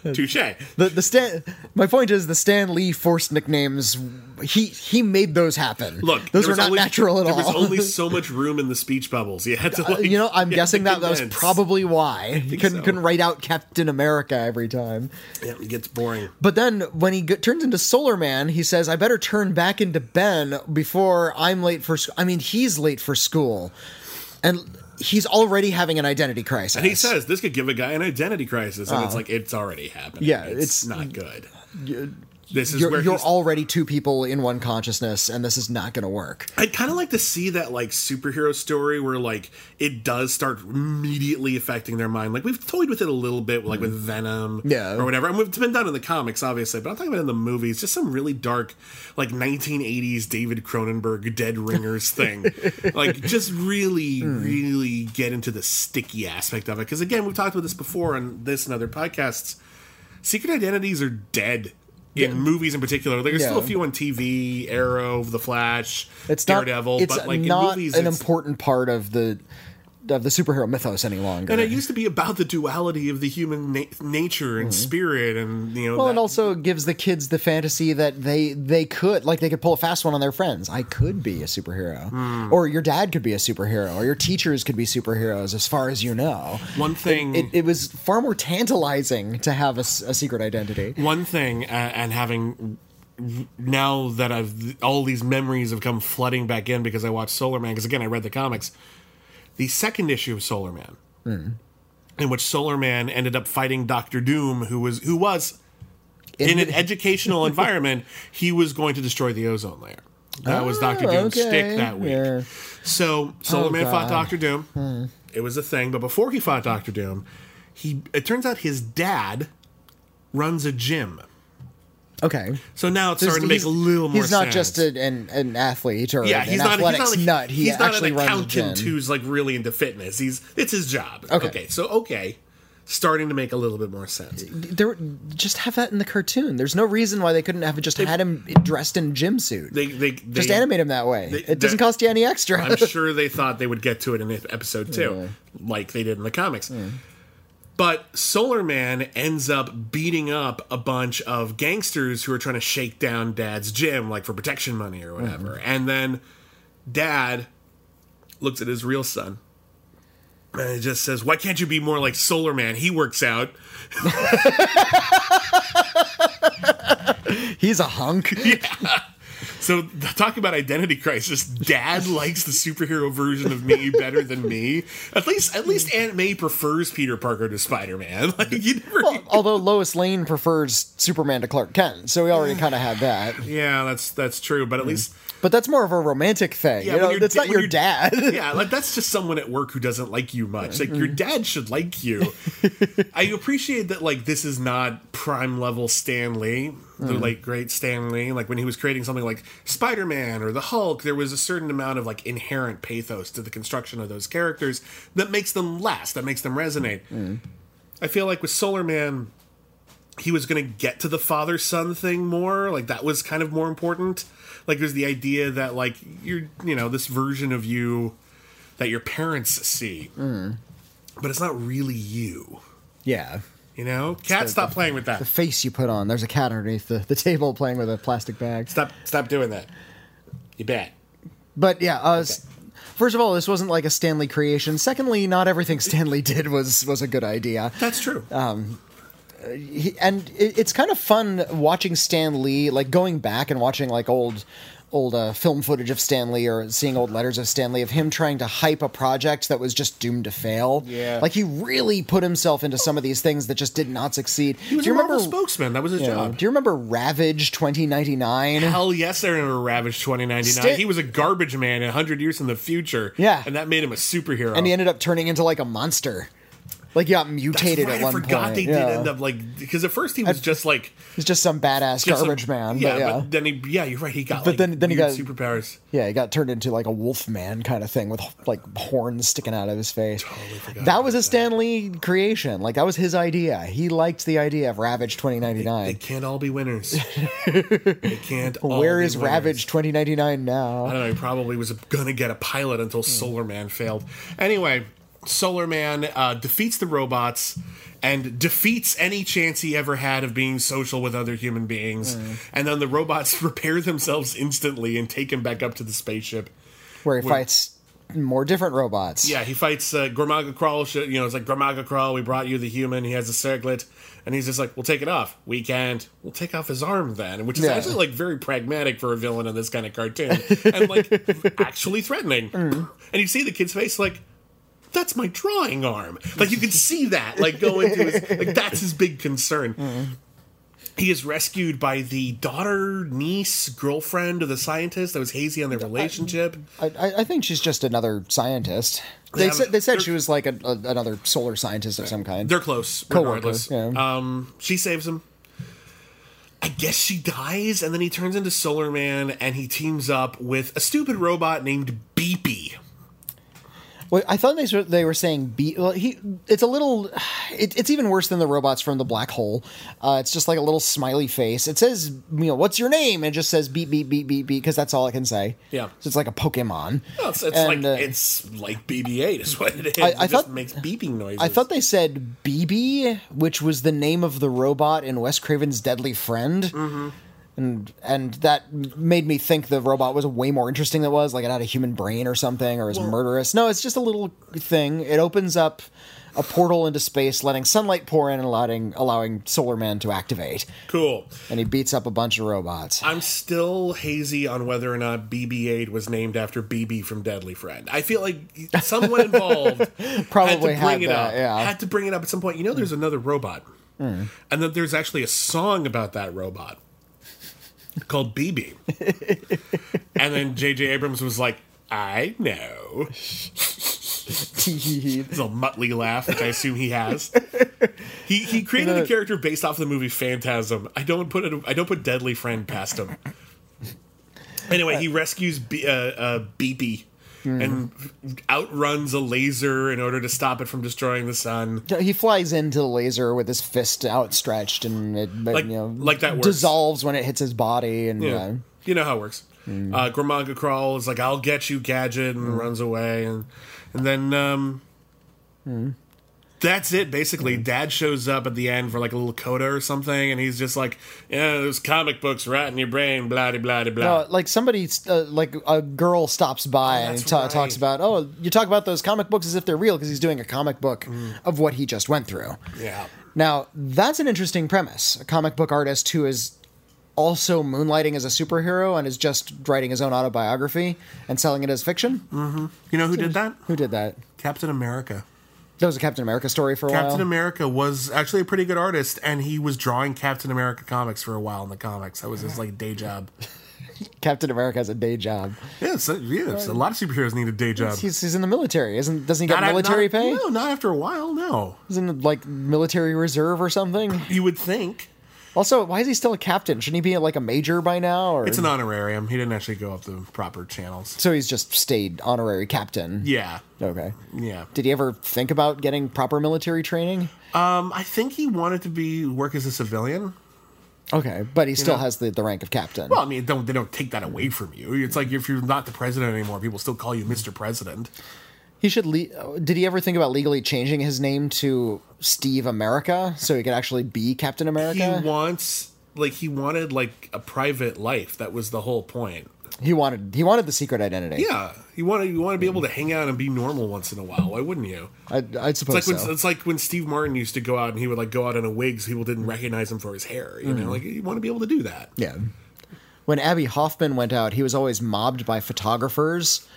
Touche. The the Stan. My point is the Stan Lee forced nicknames. He he made those happen. Look, those were not only- natural at there all. was only so much room in the speech bubbles. You had to, like, you know, I'm you guessing that that was probably why he couldn't so. couldn't write out Captain America every time. Yeah, it gets boring. But then when he g- turns into Solar Man, he says, "I better turn back into Ben before I'm late for school." I mean, he's late for school, and he's already having an identity crisis. And he says this could give a guy an identity crisis, and it's uh. like it's already happening. Yeah, it's, it's- not good. This is "You're, where you're already two people in one consciousness, and this is not going to work." I'd kind of like to see that like superhero story where like it does start immediately affecting their mind. Like we've toyed with it a little bit, like with mm. Venom, Yeah. or whatever. And it's been done in the comics, obviously, but I'm talking about in the movies. Just some really dark, like 1980s David Cronenberg Dead Ringers thing. like just really, hmm. really get into the sticky aspect of it. Because again, we've talked about this before on this and other podcasts. Secret identities are dead. In movies, in particular, Like there's still a few on TV, Arrow, The Flash, It's not. Daredevil, it's but like not in movies, an important part of the of the superhero mythos any longer. and it used to be about the duality of the human na- nature and spirit, and you know, Mm-hmm. Well, that- it also gives the kids the fantasy that they they could like they could pull a fast one on their friends. I could be a superhero, Hmm. or your dad could be a superhero, or your teachers could be superheroes. As far as you know, one thing, it, it was far more tantalizing to have a secret identity. one thing, uh, and having now that I've all these memories have come flooding back in because I watched Solar Man. Because again, I read the comics. The second issue of Solar Man, Hmm. in which Solar Man ended up fighting Doctor Doom, who was who was in an educational environment, he was going to destroy the ozone layer. That was Doctor Oh, Doom's okay, stick that week. yeah. So Solar Oh, Man fought Doctor Doom. It was a thing, but before he fought Doctor Doom, he it turns out his dad runs a gym. Okay, So now it's starting to make a little more He's not sense. just a, an an athlete or yeah, an he's not, he's athletics not like, nut. He he's not actually an accountant who's like really into fitness. He's it's his job. Okay. so okay, starting to make a little bit more sense. There, just have that in the cartoon. There's no reason why they couldn't have just had him dressed in gym suit. They they, they just animate him that way. they- it doesn't cost you any extra. I'm sure they thought they would get to it in episode two, like they did in the comics. But Solar Man ends up beating up a bunch of gangsters who are trying to shake down Dad's gym, like for protection money or whatever. Mm-hmm. And then Dad looks at his real son. And he just says, Why can't you be more like Solar Man? He works out. He's a hunk. So, talk about identity crisis. Dad likes the superhero version of me better than me. At least, at least Aunt May prefers Peter Parker to Spider Man. Like you never. Well, although Lois Lane prefers Superman to Clark Kent, so we already kind of have that. yeah, that's that's true. But at hmm. least, But that's more of a romantic thing. Yeah, you know, that's da- not your dad. yeah, like that's just someone at work who doesn't like you much. Like Mm-hmm. your dad should like you. I appreciate that. Like this is not prime level Stan Lee, the Mm. late great Stan Lee. Like when he was creating something like Spider Man or the Hulk, there was a certain amount of like inherent pathos to the construction of those characters that makes them last, that makes them resonate. Mm. I feel like with Solar Man, he was going to get to the father son thing more. Like that was kind of more important. Like there's the idea that like you're, you know, this version of you that your parents see, but it's not really you. yeah. You know, cat, stop playing with that. The face you put on. There's a cat underneath the, the table playing with a plastic bag. Stop, stop doing that. You bet. But yeah, uh, first of all, this wasn't like a Stan Lee creation. Secondly, not everything Stan Lee did was was a good idea. That's true. He- and it, it's kind of fun watching Stan Lee, like going back and watching like old old uh, film footage of Stan Lee or seeing old letters of Stan Lee of him trying to hype a project that was just doomed to fail. Yeah. like he really put himself into some of these things that just did not succeed. He was Do you a Marvel remember? spokesman. That was his know, job. do you remember Ravage 2099? Hell yes, I remember Ravage 2099. Sta- he was a garbage man 100 years in the future. Yeah. And that made him a superhero. and he ended up turning into like a monster. Like he got mutated right, at one I forgot point. they yeah. did end up like because at first he was just like He's just some badass just a- garbage man. Yeah, but yeah. then he yeah, you're right. He got But like then- then he got- superpowers. Yeah, he got turned into like a wolf man kind of thing with like horns sticking out of his face. forgot that was a Stan Lee creation. Like that was his idea. He liked the idea of Ravage 2099. They 2099. can't all be winners. they can't. all Where is winners. Ravage 2099 now? I don't know. He probably was gonna get a pilot until Hmm. Solar Man failed. Anyway, Solar Man uh, defeats the robots and defeats any chance he ever had of being social with other human beings. Hmm. And then the robots repair themselves instantly and take him back up to the spaceship. Where he fights more different robots. Yeah, he fights uh, Gormaga Crawl. You know, it's like Gormaga Crawl. We brought you the human. He has a circlet, and he's just like, "We'll take it off. We can't. We'll take off his arm then," which is Yeah. actually like very pragmatic for a villain in this kind of cartoon, and like actually threatening. Mm. And you see the kid's face, like. That's my drawing arm. Like you can see that, like go into his, like that's his big concern. Mm. He is rescued by the daughter, niece, girlfriend of the scientist that was hazy on their relationship. I, I I think she's just another scientist. They Yeah, said they said she was like a, a, another solar scientist of some kind. They're close, regardless. yeah. Um, she saves him. I guess she dies, and then he turns into Solar Man, and he teams up with a stupid robot named Beepy. Well, I thought they sort- they were saying be well, he. It's a little. It, it's even worse than the robots from the black hole. Uh, it's just like a little smiley face. It says, you know, what's your name? And it just says beep beep beep beep beep because that's all it can say. Yeah. so it's like a Pokemon. Well, it's it's And, like uh, it's like BB-8 is what it is. I- it I just thought- makes beeping noises. I thought they said BB, which was the name of the robot in Wes Craven's Deadly Friend. Mm-hmm. And and that made me think the robot was way more interesting than it was. Like it had a human brain or something, or was murderous. No, it's just a little thing. It opens up a portal into space, letting sunlight pour in and allowing allowing Solar Man to activate. cool. And he beats up a bunch of robots. I'm still hazy on whether or not BB-8 was named after BB from Deadly Friend. I feel like someone involved Probably had to bring had it that, up. yeah. Had to bring it up at some point. You know, there's another robot, Hmm. and then there's actually a song about that robot called BB. and then J.J. Abrams was like, "I know." It's a Muttley laugh, which I assume he has. He he created a character based off the movie Phantasm. I don't put it. I don't put Deadly Friend past him. Anyway, he rescues B, uh, uh, Beepy and outruns a laser in order to stop it from destroying the sun. he flies into the laser with his fist outstretched, and it Like- you know like that works. dissolves when it hits his body, and Yeah, uh, you know how it works. Uh, Gramaga Crawl is like, "I'll get you, Gadget," and runs away, and and then um, that's it. Basically, Dad shows up at the end for like a little coda or something, and he's just like, "Yeah, those comic books rot in your brain, blah de blah de blah." No, like somebody, uh, like a girl stops by and Oh, that's ta- right. talks about, oh, you talk about those comic books as if they're real because he's doing a comic book Mm. of what he just went through. yeah, Now, that's an interesting premise. A comic book artist who is also moonlighting as a superhero and is just writing his own autobiography and selling it as fiction. you know who did that? Who did that? Captain America. That was a Captain America story for a Captain while. America was actually a pretty good artist, and he was drawing Captain America comics for a while in the comics. That was his like day job. Captain America has a day job. Yeah, so, yeah. so a lot of superheroes need a day job. He's, he's in the military, isn't? Doesn't he get Not- military not- pay? No, not after a while. No, He's in like military reserve or something. you would think Also, why is he still a captain? Shouldn't he be like a major by now? Or it's an honorarium. He didn't actually go up the proper channels. so he's just stayed honorary captain. Yeah, Okay. yeah. Did he ever think about getting proper military training? Um, I think he wanted to be work as a civilian. Okay, but he still know- has the, the rank of captain. Well, I mean, don't they don't take that away from you? It's like if you're not the president anymore, people still call you Mr. President. He should. Le- did he ever think about legally changing his name to Steve America so he could actually be Captain America? He wants like he wanted like a private life. That was the whole point. He wanted he wanted the secret identity. Yeah, you want to you want to be able to hang out and be normal once in a while. Why wouldn't you? I, I'd suppose It's like when it's like when Steve Martin used to go out and he would like go out in a wig so people didn't recognize him for his hair. You know, mm-hmm. like you want to be able to do that. yeah. when Abbie Hoffman went out, he was always mobbed by photographers.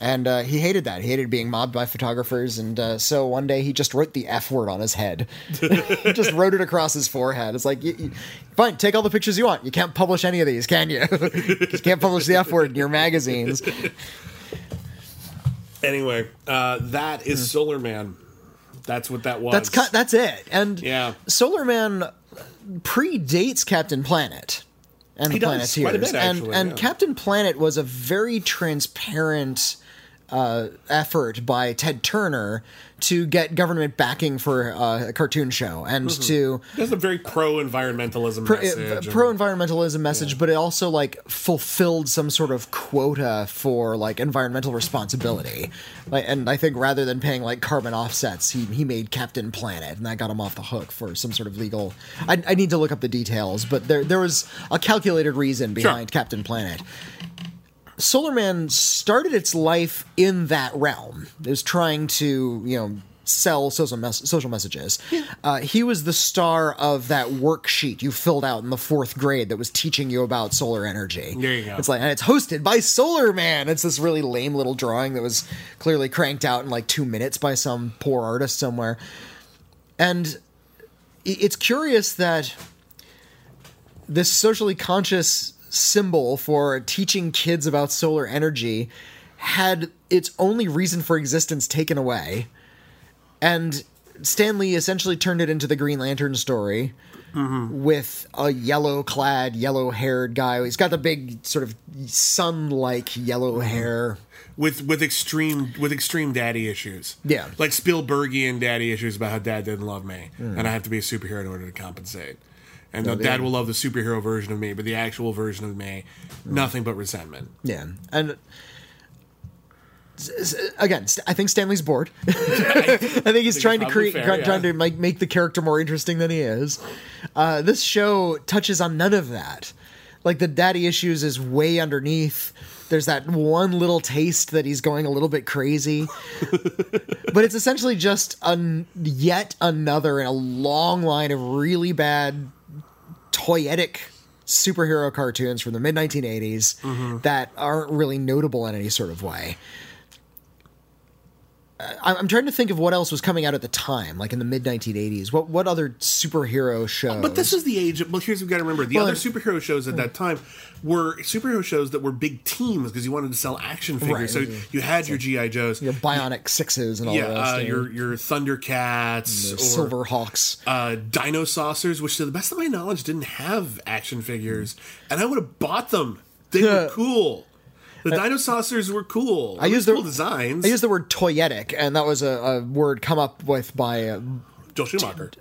And uh, he hated that. He hated being mobbed by photographers. And uh, so one day he just wrote the F word on his head. he just wrote it across his forehead. It's like, you, you, fine, take all the pictures you want. You can't publish any of these, can you? you can't publish the F word in your magazines. Anyway, uh, that is Solar Man. That's what that was. That's cut. That's it. And Yeah. Solar Man predates Captain Planet and He the does, quite a Planeteers, bit, and actually, and yeah. Captain Planet was a very transparent uh, effort by Ted Turner to get government backing for uh, a cartoon show and to That's a very pro environmentalism pro, message. Pro environmentalism message, but it also like fulfilled some sort of quota for like environmental responsibility. Like, and I think rather than paying like carbon offsets, he he made Captain Planet, and that got him off the hook for some sort of legal. I, I need to look up the details, but there there was a calculated reason behind Captain Planet. Solar Man started its life in that realm. It was trying to, you know, sell social, mes- social messages. Uh, he was the star of that worksheet you filled out in the fourth grade that was teaching you about solar energy. There you go. It's like, and it's hosted by Solar Man. It's this really lame little drawing that was clearly cranked out in like two minutes by some poor artist somewhere. And it's curious that this socially conscious symbol for teaching kids about solar energy had its only reason for existence taken away. And Stan Lee essentially turned it into the Green Lantern story mm-hmm. with a yellow clad, yellow haired guy. He's got the big, sort of sun like yellow mm-hmm. hair. with with extreme with extreme daddy issues. Yeah. like Spielbergian daddy issues about how dad didn't love me, mm. and I have to be a superhero in order to compensate. And the dad will love the superhero version of me, but the actual version of me, nothing but resentment. Yeah. And again, I think Stan Lee's bored. I think he's it's trying to create, fair, trying- yeah. to make, make the character more interesting than he is. Uh, this show touches on none of that. Like the daddy issues is way underneath. There's that one little taste that he's going a little bit crazy, but it's essentially just an, yet another in a long line of really bad toyetic superhero cartoons from the mid 1980s Mm-hmm. that aren't really notable in any sort of way. I'm trying to think of what else was coming out at the time, like in the mid 1980s. What what other superhero shows? But this is the age. Of, well, here's what we got to remember: the Well, other superhero shows at that time were superhero shows that were big teams because you wanted to sell action figures. Right. So you had your GI Joes, your Bionic Sixes and all yeah, rest. uh, your your Thundercats, or Silver Hawks. uh, Dino Saucers, which to the best of my knowledge didn't have action figures, and I would have bought them. They were cool. The Dino Saucers were cool. I used the cool designs. I used the word toyetic, and that was a, a word come up with by. Uh, Joel Schumacher.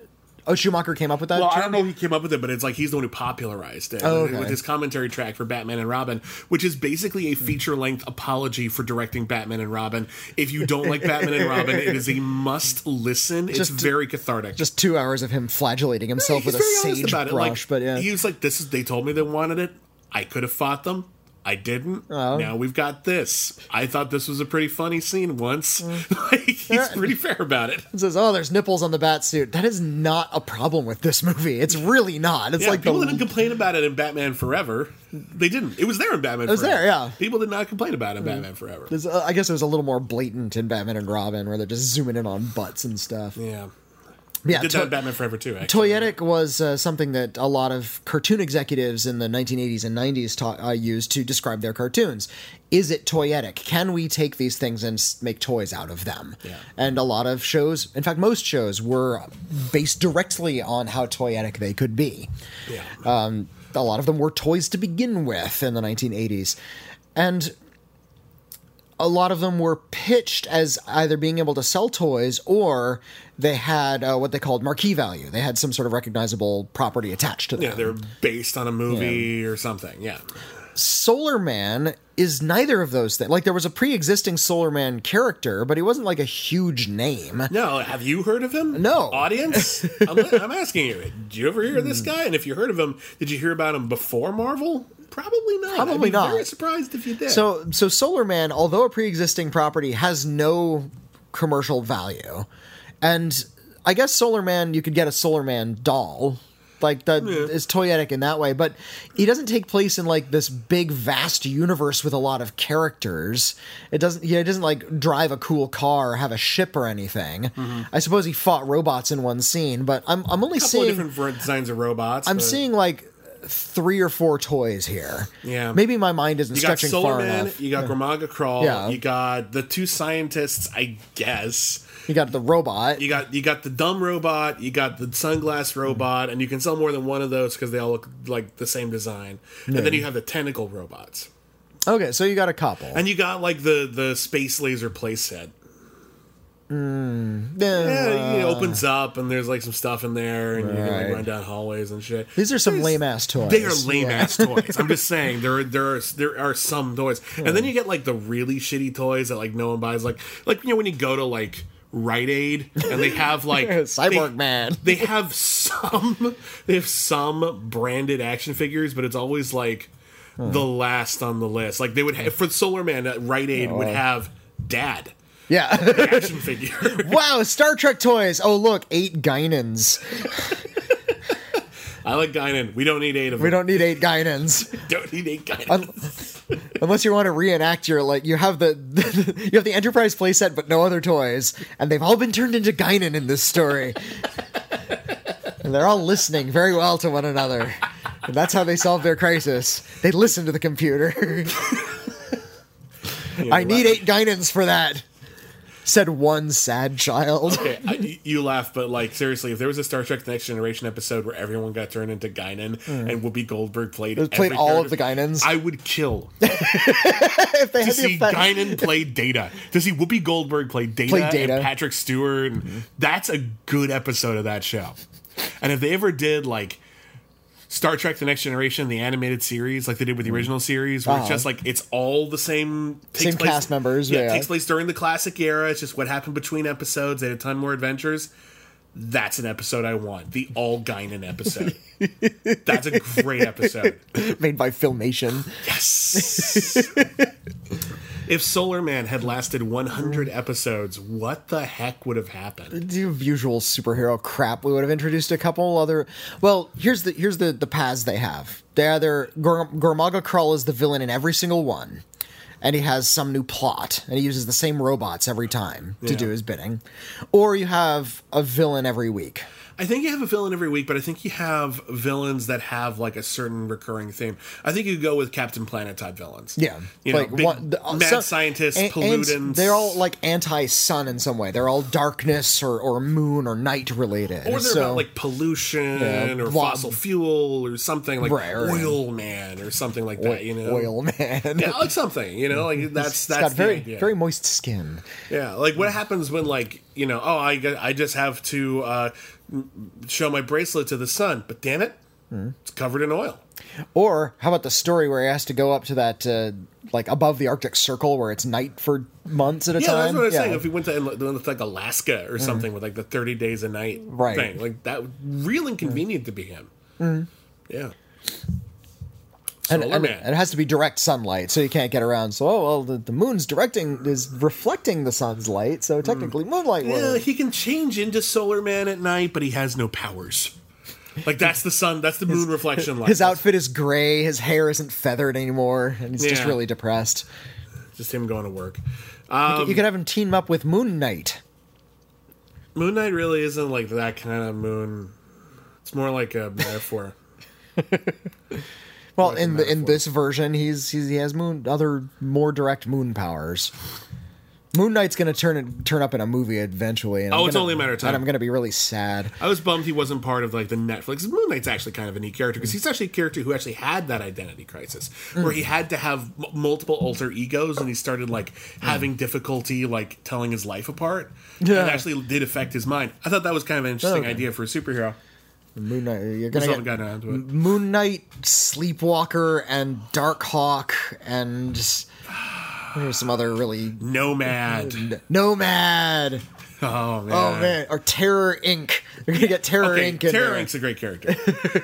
oh, Schumacher came up with that. Well, I don't know if he came up with it, but it's like he's the one who popularized it Oh, with- okay. with his commentary track for Batman and Robin, which is basically a feature-length apology for directing Batman and Robin. If you don't like Batman and Robin, it is a must listen. It's Just- very cathartic. Just two hours of him flagellating himself He's with a sage brush, Like, but yeah, he was like, "This is." They told me they wanted it. I could have fought them. I didn't. Oh. Now we've got this. I thought this was a pretty funny scene once. Mm. like, he's pretty fair about it. It says, "Oh, there's nipples on the bat suit." That is not a problem with this movie. It's really not. It's Yeah, like people the didn't complain about it in Batman Forever. They didn't. It was there in Batman. It was Forever. there, yeah. People did not complain about it in Batman Forever. There's, uh, I guess it was a little more blatant in Batman and Robin, where they're just zooming in on butts and stuff. Yeah, Yeah, did to- that Batman Forever too. Actually. toyetic was uh, something that a lot of cartoon executives in the 1980s and 90s ta- uh, used to describe their cartoons. Is it toyetic? Can we take these things and s- make toys out of them? Yeah. And a lot of shows, in fact, most shows were based directly on how toyetic they could be. Yeah. Um, a lot of them were toys to begin with in the 1980s. And a lot of them were pitched as either being able to sell toys or they had uh, what they called marquee value. They had some sort of recognizable property attached to them. yeah, they're based on a movie or something. Yeah. Solar Man is neither of those things. Like there was a pre-existing Solar Man character, but he wasn't like a huge name. No, have you heard of him? No. Audience? I'm, I'm asking you. Did you ever hear of this guy? And if you heard of him, did you hear about him before Marvel? Probably not. Probably I'd be not. Very surprised if you did. So so Solar Man, although a pre-existing property, has no commercial value. And I guess Solar Man, you could get a Solar Man doll. like that is toyetic in that way, but he doesn't take place in like this big vast universe with a lot of characters. It doesn't he doesn't like drive a cool car or have a ship or anything. Mm-hmm. I suppose he fought robots in one scene, but I'm I'm only A couple of seeing different designs of robots. I'm but seeing like three or four toys here. Yeah. Maybe my mind isn't You got stretching Solar far Man, enough. you got Gramaga Crawl, Yeah. you got the two scientists, I guess. You got the robot. You got you got the dumb robot, you got the sunglass robot, and you can sell more than one of those because they all look like the same design. And then you have the tentacle robots, Okay, so you got a couple. and you got like the the space laser playset. Hmm. Yeah, Yeah, it opens up and there's like some stuff in there, and you can like run down hallways and shit. These are some lame ass toys. They are lame Yeah. ass toys. I'm just saying there are, there are there are some toys, and then you get like the really shitty toys that like no one buys. Like like you know when you go to like Rite Aid and they have like Cyborg they- Man. They have some they have some branded action figures, but it's always like the last on the list. Like they would have for Solar Man at Rite Aid would oh. have Dad Yeah. action figure. wow, Star Trek toys. Oh look, eight Guinans. I like Guinan. We don't need eight of them. We don't need eight Guinans. don't need eight Guinan. Unless you want to reenact your like you have the, you have the Enterprise playset but no other toys, and they've all been turned into Guinan in this story. and they're all listening very well to one another. And that's how they solve their crisis. They listen to the computer. I need eight Guinans for that. Said one sad child. Okay, I, you laugh, but like seriously, if there was a Star Trek: The Next Generation episode where everyone got turned into Guinan and Whoopi Goldberg played Mm. Played every all of the Guinans? I would kill if they to the see effect- Guinan play Data. To see Whoopi Goldberg play Data, Play Data. and Patrick Stewart, and that's a good episode of that show. And if they ever did like. Star Trek: The Next Generation, the animated series, like they did with the original series, where it's Uh-huh. just like it's all the same takes Same place- cast members, Yeah, it takes place during the classic era. It's just what happened between episodes. They had a ton more adventures. That's an episode I want. The all Guinan episode. That's a great episode. made by Filmation. Yes. if Solar Man had lasted 100 episodes, what the heck would have happened? the usual superhero crap. We would have introduced a couple other. Well, here's the here's the the paths they have. They either Gor- Gormaga Krull is the villain in every single one, and he has some new plot, and he uses the same robots every time to Yeah. do his bidding, or you have a villain every week. I think you have a villain every week, but I think you have villains that have like a certain recurring theme. I think you go with Captain Planet type villains. Yeah, You like know, one- the- uh, mad some- scientists, and- and pollutants. they're all like anti-sun in some way. They're all darkness or, or moon or night related. or they're so, about like pollution Yeah, or wa- fossil fuel or something like Right, right. oil man or something like that. You know, oil man. Yeah, like something. You know, like that's It's that's very idea. very moist skin. Yeah, like what happens when like you know, oh, I I just have to uh, show my bracelet to the sun, but damn it, Hmm. it's covered in oil. Or how about the story where he has to go up to that uh, like above the Arctic Circle where it's night for months at a Yeah, time? that's what I was saying. If we went to like Alaska or something with like the thirty days a night Mm. Right. thing, like that, real inconvenient to be him. Yeah. And, and Man. it has to be direct sunlight, so you can't get around. So, oh well, the, the moon's directing is reflecting the sun's light, so technically moonlight. Mm. Yeah, he can change into Solar Man at night, but he has no powers. Like that's the sun, that's the moon reflection light. His outfit is gray. His hair isn't feathered anymore, and he's just really depressed. just him going to work. you could have him team up with Moon Knight. Moon Knight really isn't like that kind of moon. It's more like a metaphor. Well, Like in the, in this version, he's, he's he has moon other more direct moon powers. Moon Knight's gonna turn it, turn up in a movie eventually. And Oh, I'm it's gonna- only a matter of time. And I'm gonna be really sad. I was bummed he wasn't part of like the Netflix. Moon Knight's actually kind of a neat character because he's actually a character who actually had that identity crisis where he mm. had to have m- multiple alter egos and he started like mm. having difficulty like telling his life apart. Yeah. It actually did affect his mind. I thought that was kind of an oh, interesting Okay. idea for a superhero. Moon Knight, uh, you're gonna get onto. Moon Knight, Sleepwalker, and Darkhawk, and there's some other really Nomad. Nomad. Oh man. Oh man, or Terror Inc. You're gonna get Terror Okay, Inc. in Terror there. Inc.'s a great character.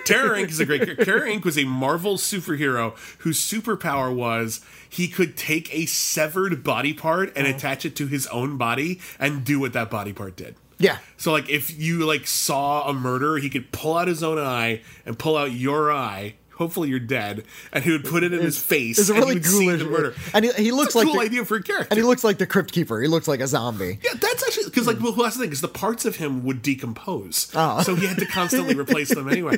Terror Inc. is a great character. Terror Inc. was a Marvel superhero whose superpower was he could take a severed body part Oh. and uh-huh. attach it to his own body and do what that body part did. Yeah. So like if you like saw a murder, he could pull out his own eye and pull out your eye. Hopefully you're dead, and he would put it in his face. It's a and really ghoulish the murder. and he, he looks It's a like cool the, idea for a character. and he looks like the crypt keeper. He looks like a zombie. Yeah, that's actually because like well, that's the thing is the parts of him would decompose, Oh. so he had to constantly replace them anyway.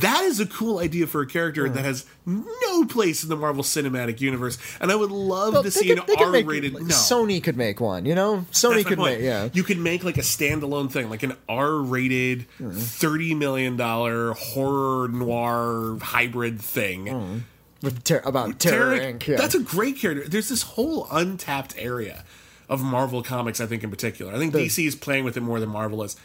That is a cool idea for a character hmm. that has no place in the Marvel Cinematic Universe, and I would love Well, to see could- an could make- R-rated. like, no, Sony could make one. You know, Sony That's could make. Yeah, You could make like a standalone thing, like an R-rated, hmm. thirty million dollar horror noir hybrid thing. Hmm. with ter- about Terror Terror- Inc. Yeah. That's a great character. There's this whole untapped area of Marvel comics, I think, in particular. I think DC is playing with it more than Marvel is.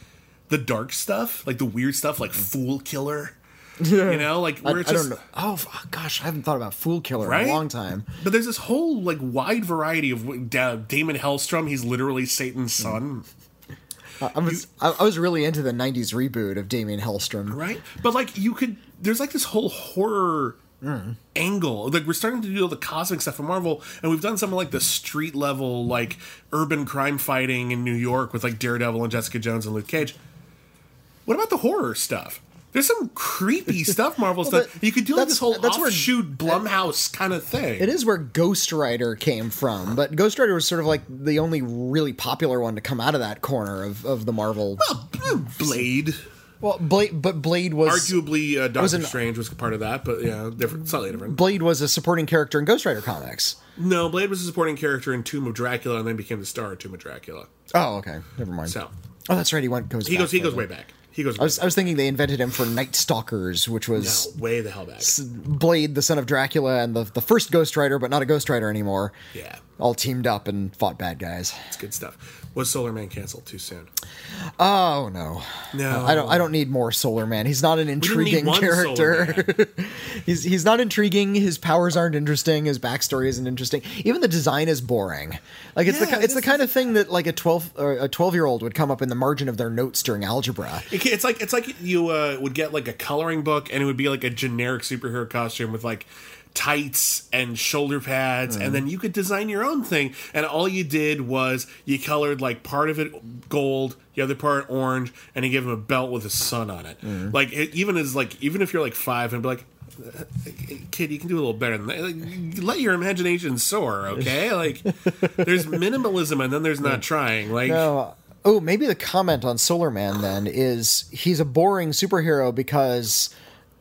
The dark stuff, like the weird stuff, like hmm. Fool Killer. You know, like I, where it's I just. don't know. Oh f- oh, gosh, I haven't thought about Fool Killer Right? in a long time. But there's this whole like wide variety of Da- Daimon Hellstrom. He's literally Satan's hmm. son, I was I, I was really into the '90s reboot of Damien Hellstrom. right? But like you could, there's like this whole horror mm. angle. Like we're starting to do all the cosmic stuff in Marvel, and we've done some of like the street level, like urban crime fighting in New York with like Daredevil and Jessica Jones and Luke Cage. What about the horror stuff? There's some creepy stuff Marvel Well, stuff. You could do like this whole that's where- offshoot Blumhouse kind of thing. It is where Ghost Rider came from, but Ghost Rider was sort of like the only really popular one to come out of that corner of, of the Marvel. Well, Blade. Well, Blade, but Blade was Arguably, uh, Doctor an- Strange was part of that, but yeah, different, slightly different. Blade was a supporting character in Ghost Rider comics. No, Blade was a supporting character in Tomb of Dracula, and then became the star of Tomb of Dracula. Oh, okay, never mind. So Oh, that's right. He went goes. he back goes, he goes way back. He goes I was I was thinking they invented him for Night Stalkers, which was no, way the hell back. Blade, the son of Dracula, and the the first Ghost Rider, but not a Ghost Rider anymore. Yeah, All teamed up and fought bad guys. it's good stuff. Was Solar Man canceled too soon? Oh no, No, I don't. I don't need more Solar Man. He's not an intriguing character. he's he's not intriguing. His powers aren't interesting. His backstory isn't interesting. Even the design is boring. Like it's the Yeah, ki- it's the kind of thing that like a twelve or a twelve year old would come up in the margin of their notes during algebra. It's like it's like you uh, would get like a coloring book, and it would be like a generic superhero costume with like tights and shoulder pads, and then you could design your own thing. And all you did was you colored like part of it gold, the other part orange, and you gave him a belt with a sun on it. Like it, even as like even if you're like five and be like. "Uh, Kid, you can do a little better than that. Like, let your imagination soar, okay? Like, there's minimalism, and then there's not trying. Like, No. Oh, maybe the comment on Solar Man then is he's a boring superhero because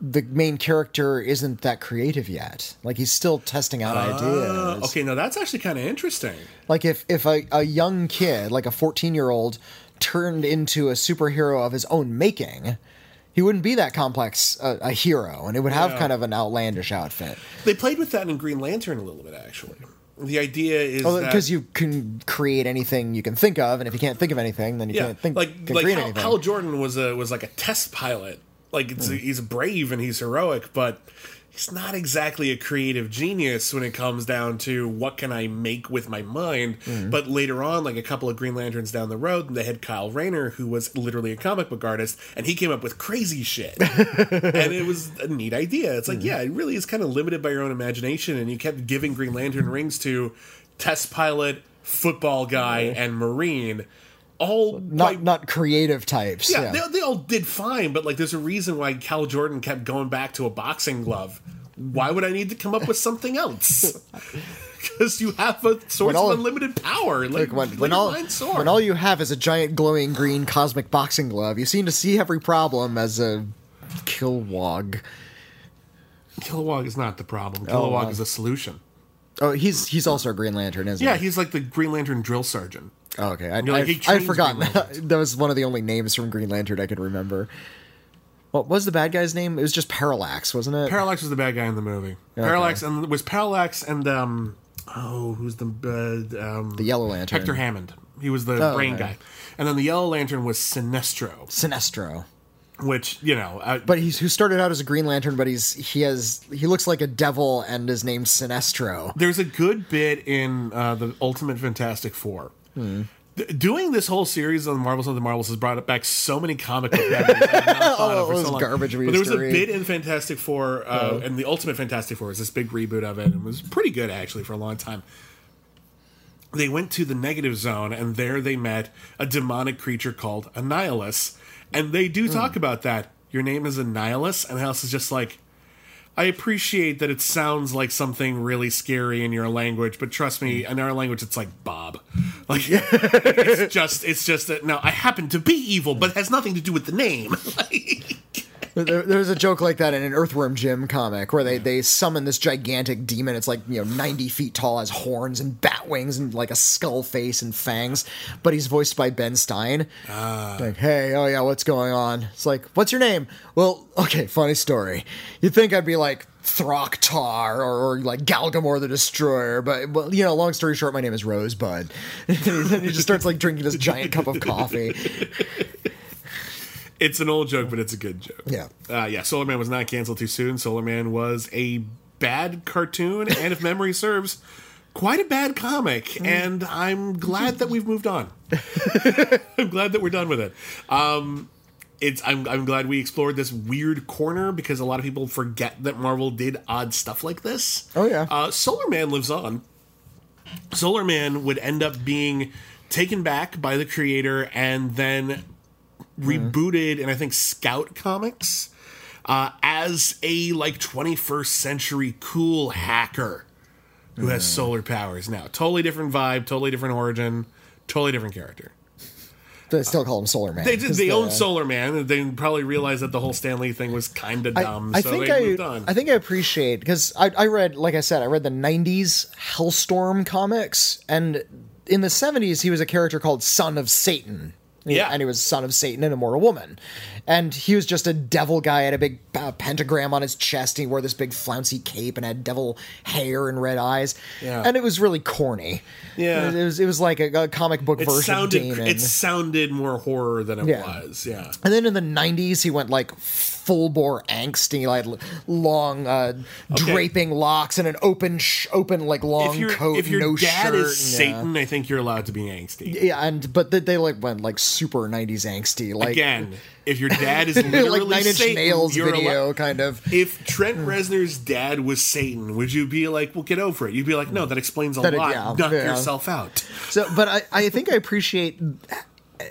the main character isn't that creative yet. Like he's still testing out uh, ideas. okay, now that's actually kind of interesting. Like if if a, a young kid, like a 14-year-old turned into a superhero of his own making, he wouldn't be that complex a, a hero and it would have Yeah. kind of an outlandish outfit. They played with that in Green Lantern a little bit, actually. The idea is because you can create anything you can think of and if you can't think of anything, then you yeah, can't think like can like Hal. Hal Jordan was a was like a test pilot. Like it's he's brave and he's heroic, but he's not exactly a creative genius when it comes down to what can I make with my mind. Mm-hmm. But later on, like a couple of Green Lanterns down the road, they had Kyle Rayner, who was literally a comic book artist, and he came up with crazy shit. and it was a neat idea. It's like, mm-hmm. yeah, it really is kind of limited by your own imagination, and you kept giving Green Lantern rings to test pilot, football guy, and marine. All not quite- not creative types. yeah, Yeah, They, they all did fine, but like, there's a reason why Hal Jordan kept going back to a boxing glove. Why would I need to come up with something else? Because you have a source all- of unlimited power. Like, Like when, when all when all you have is a giant glowing green cosmic boxing glove, you seem to see every problem as a Kilowog. Kilowog is not the problem. Kilowog uh, is a solution. Oh, he's he's also a Green Lantern, isn't Yeah, he? Yeah, he's like the Green Lantern drill sergeant. Oh, okay. I, You're like, I, he I had trains forgotten that. that was one of the only names from Green Lantern I could remember. What was the bad guy's name? It was just Parallax, wasn't it? Parallax was the bad guy in the movie. Parallax and was Parallax and um oh who's the uh, um the Yellow Lantern. Hector Hammond. He was the Oh, brain okay. guy. And then the Yellow Lantern was Sinestro, Sinestro. which you know, uh, But he's who started out as a Green Lantern, but he's he has he looks like a devil and is named Sinestro. there's a good bit in uh, the Ultimate Fantastic Four. D- Doing this whole series on Marvels of the Marvels has brought back so many comic book memories. I've not thought of for All so garbage But there was a bit in Fantastic Four, uh, and the Ultimate Fantastic Four was this big reboot of it, and it was pretty good actually for a long time. they went to the negative zone, and there they met a demonic creature called Annihilus. And they do talk about that. Your name is Annihilus, and House is just like, I appreciate that it sounds like something really scary in your language, but trust me, in our language, it's like Bob. Like it's just, it's just that. No, I happen to be evil, but it has nothing to do with the name. There, there's a joke like that in an Earthworm Jim comic where they, they summon this gigantic demon. It's like, you know, 90 feet tall, has horns and bat wings and like a skull face and fangs. But he's voiced by Ben Stein. Ah. Like, hey, oh yeah, what's going on? It's like, what's your name? Well, okay, funny story. You'd think I'd be like Throcktar or, or like Galgamore the Destroyer, but, well, you know, long story short, my name is Rosebud. and he just starts like drinking this giant cup of coffee. It's an old joke, but it's a good joke. Yeah. Uh, yeah, Solar Man was not canceled too soon. Solar Man was a bad cartoon, and if memory serves, quite a bad comic. And I'm glad that we've moved on. I'm glad that we're done with it. Um, it's I'm I'm glad we explored this weird corner because a lot of people forget that Marvel did odd stuff like this. Oh, yeah. Uh, Solar Man lives on. Solar Man would end up being taken back by the creator and then rebooted and I think Scout Comics uh, as a like 21st century cool hacker who has solar powers now. Totally different vibe, totally different origin, totally different character. They still call him Solar Man. They did. 'cause They the- own Solar Man. They probably realized that the whole Stan Lee thing was kind of I, dumb, I so think they I, moved on. I think I appreciate because I, I read, like I said, I read the '90s Hellstorm comics, and in the '70s he was a character called Son of Satan. Yeah. and he was son of Satan and a mortal woman, and he was just a devil guy. Had a big uh, pentagram on his chest. And he wore this big flouncy cape and had devil hair and red eyes. Yeah. and it was really corny. Yeah. it was it was like a, a comic book it version sounded it sounded more horror than it Yeah. was. Yeah. And then in the '90s, he went like full bore angst. He had long, uh, draping locks and an open, sh- open like long If coat. if your no dad shirt, is yeah. Satan, I think you're allowed to be angsty. Yeah, and but they, they like went like super '90s angsty, like Again, if your dad is literally like Nine Inch Satan, Nails you're video, allo- kind of. If Trent Reznor's dad was Satan, would you be like, "Well, get over it"? You'd be like, "No, that explains a That it- lot. yeah, Knock yeah. yourself out." So, but I, I think I appreciate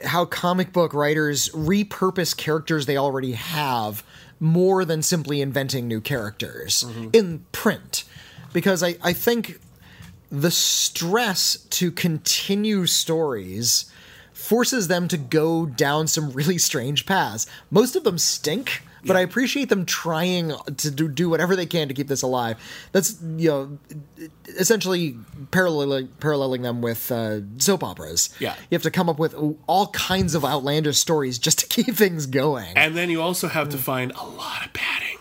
how comic book writers repurpose characters they already have more than simply inventing new characters mm-hmm. in print. Because I, I think the stress to continue stories forces them to go down some really strange paths. Most of them stink, but I appreciate them trying to do, do whatever they can to keep this alive. That's you know essentially paralleling paralleling them with uh, soap operas. Yeah. you have to come up with all kinds of outlandish stories just to keep things going. And then you also have to find a lot of padding.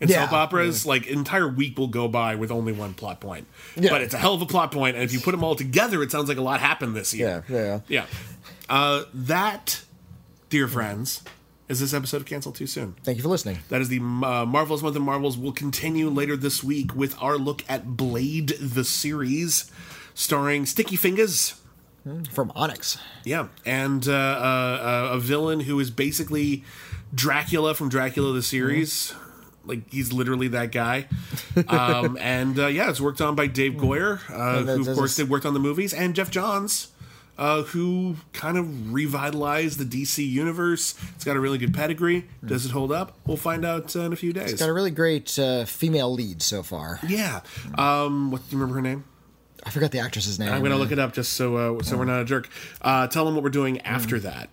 In Yeah. soap operas, like entire week will go by with only one plot point. Yeah. But it's a hell of a plot point, and if you put them all together, it sounds like a lot happened this year. yeah, yeah. Yeah. Uh, that, dear friends, is this episode of Canceled Too Soon. Thank you for listening. That is the uh, Marvelous Month of Marvels. We'll continue later this week with our look at Blade the series, starring Sticky Fingaz. From Onyx. Yeah, and uh, uh, a villain who is basically Dracula from Dracula the series. Like he's literally that guy, um, and uh, yeah, it's worked on by Dave Goyer, uh, who of course did worked on the movies, and Geoff Johns, uh, who kind of revitalized the DC universe. It's got a really good pedigree. Does it hold up? We'll find out uh, in a few days. It's got a really great uh, female lead so far. yeah, um, what do you remember her name? I forgot the actress's name. I'm gonna look it up just so uh, so we're not a jerk. Uh, tell them what we're doing after that.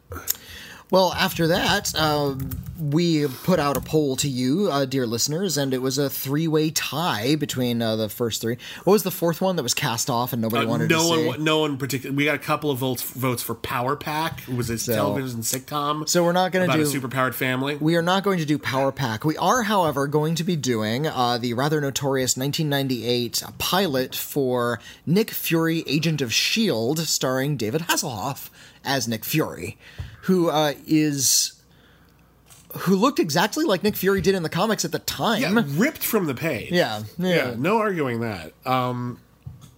Well, after that, uh, we put out a poll to you, uh, dear listeners, and it was a three-way tie between uh, the first three. What was the fourth one that was cast off and nobody Uh, wanted no to one, see? no one particular. We got a couple of votes votes for Power Pack. It was a television sitcom. so we're not gonna about do- a superpowered family. We are not going to do Power Pack. We are, however, going to be doing uh, the rather notorious 1998 pilot for Nick Fury, Agent of S.H.I.E.L.D., starring David Hasselhoff as Nick Fury, who uh, is. Who looked exactly like Nick Fury did in the comics at the time. yeah, ripped from the page. Yeah, yeah, yeah. no arguing that. Um,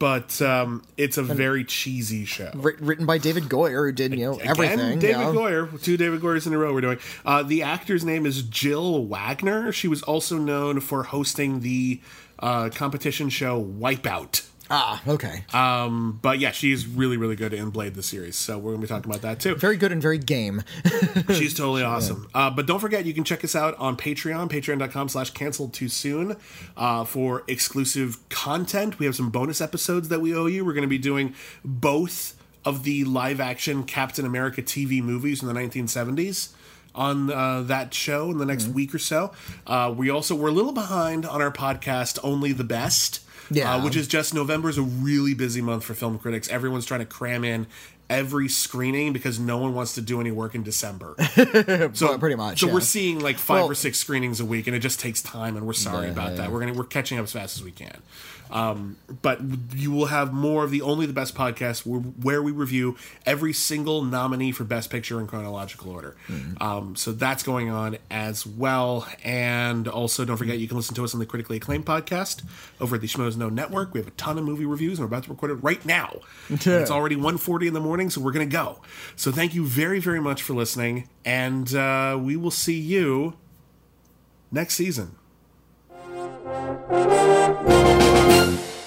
but um, it's a very cheesy show. Writ- written by David Goyer, who did you know everything. David yeah. Goyer, two David Goyers in a row. We're doing. Uh, the actor's name is Jill Wagner. She was also known for hosting the uh, competition show Wipeout. Ah, okay. Um, But yeah, she's really, really good in Blade the series. So we're going to be talking about that too. very good and very game. She's totally awesome. Uh, but don't forget, you can check us out on Patreon, patreon.com slash canceled too soon uh, for exclusive content. We have some bonus episodes that we owe you. We're going to be doing both of the live action Captain America TV movies in the 1970s on uh, that show in the next week or so. Uh, we also, we're a little behind on our podcast, Only the Best. Yeah. Uh, which is just November is a really busy month for film critics. Everyone's trying to cram in every screening because no one wants to do any work in December. So pretty much, So yeah. we're seeing like five Well- or six screenings a week, and it just takes time. And we're sorry about that. We're gonna we're catching up as fast as we can. Um, but you will have more of the only the best podcast where, where we review every single nominee for best picture in chronological order. Mm-hmm. Um, so that's going on as well. And also, don't forget you can listen to us on the critically acclaimed podcast over at the Schmoes Know Network. We have a ton of movie reviews, and we're about to record it right now. And it's already 1.40 in the morning, so we're gonna go. So thank you very very much for listening, and uh, we will see you next season. Thank you.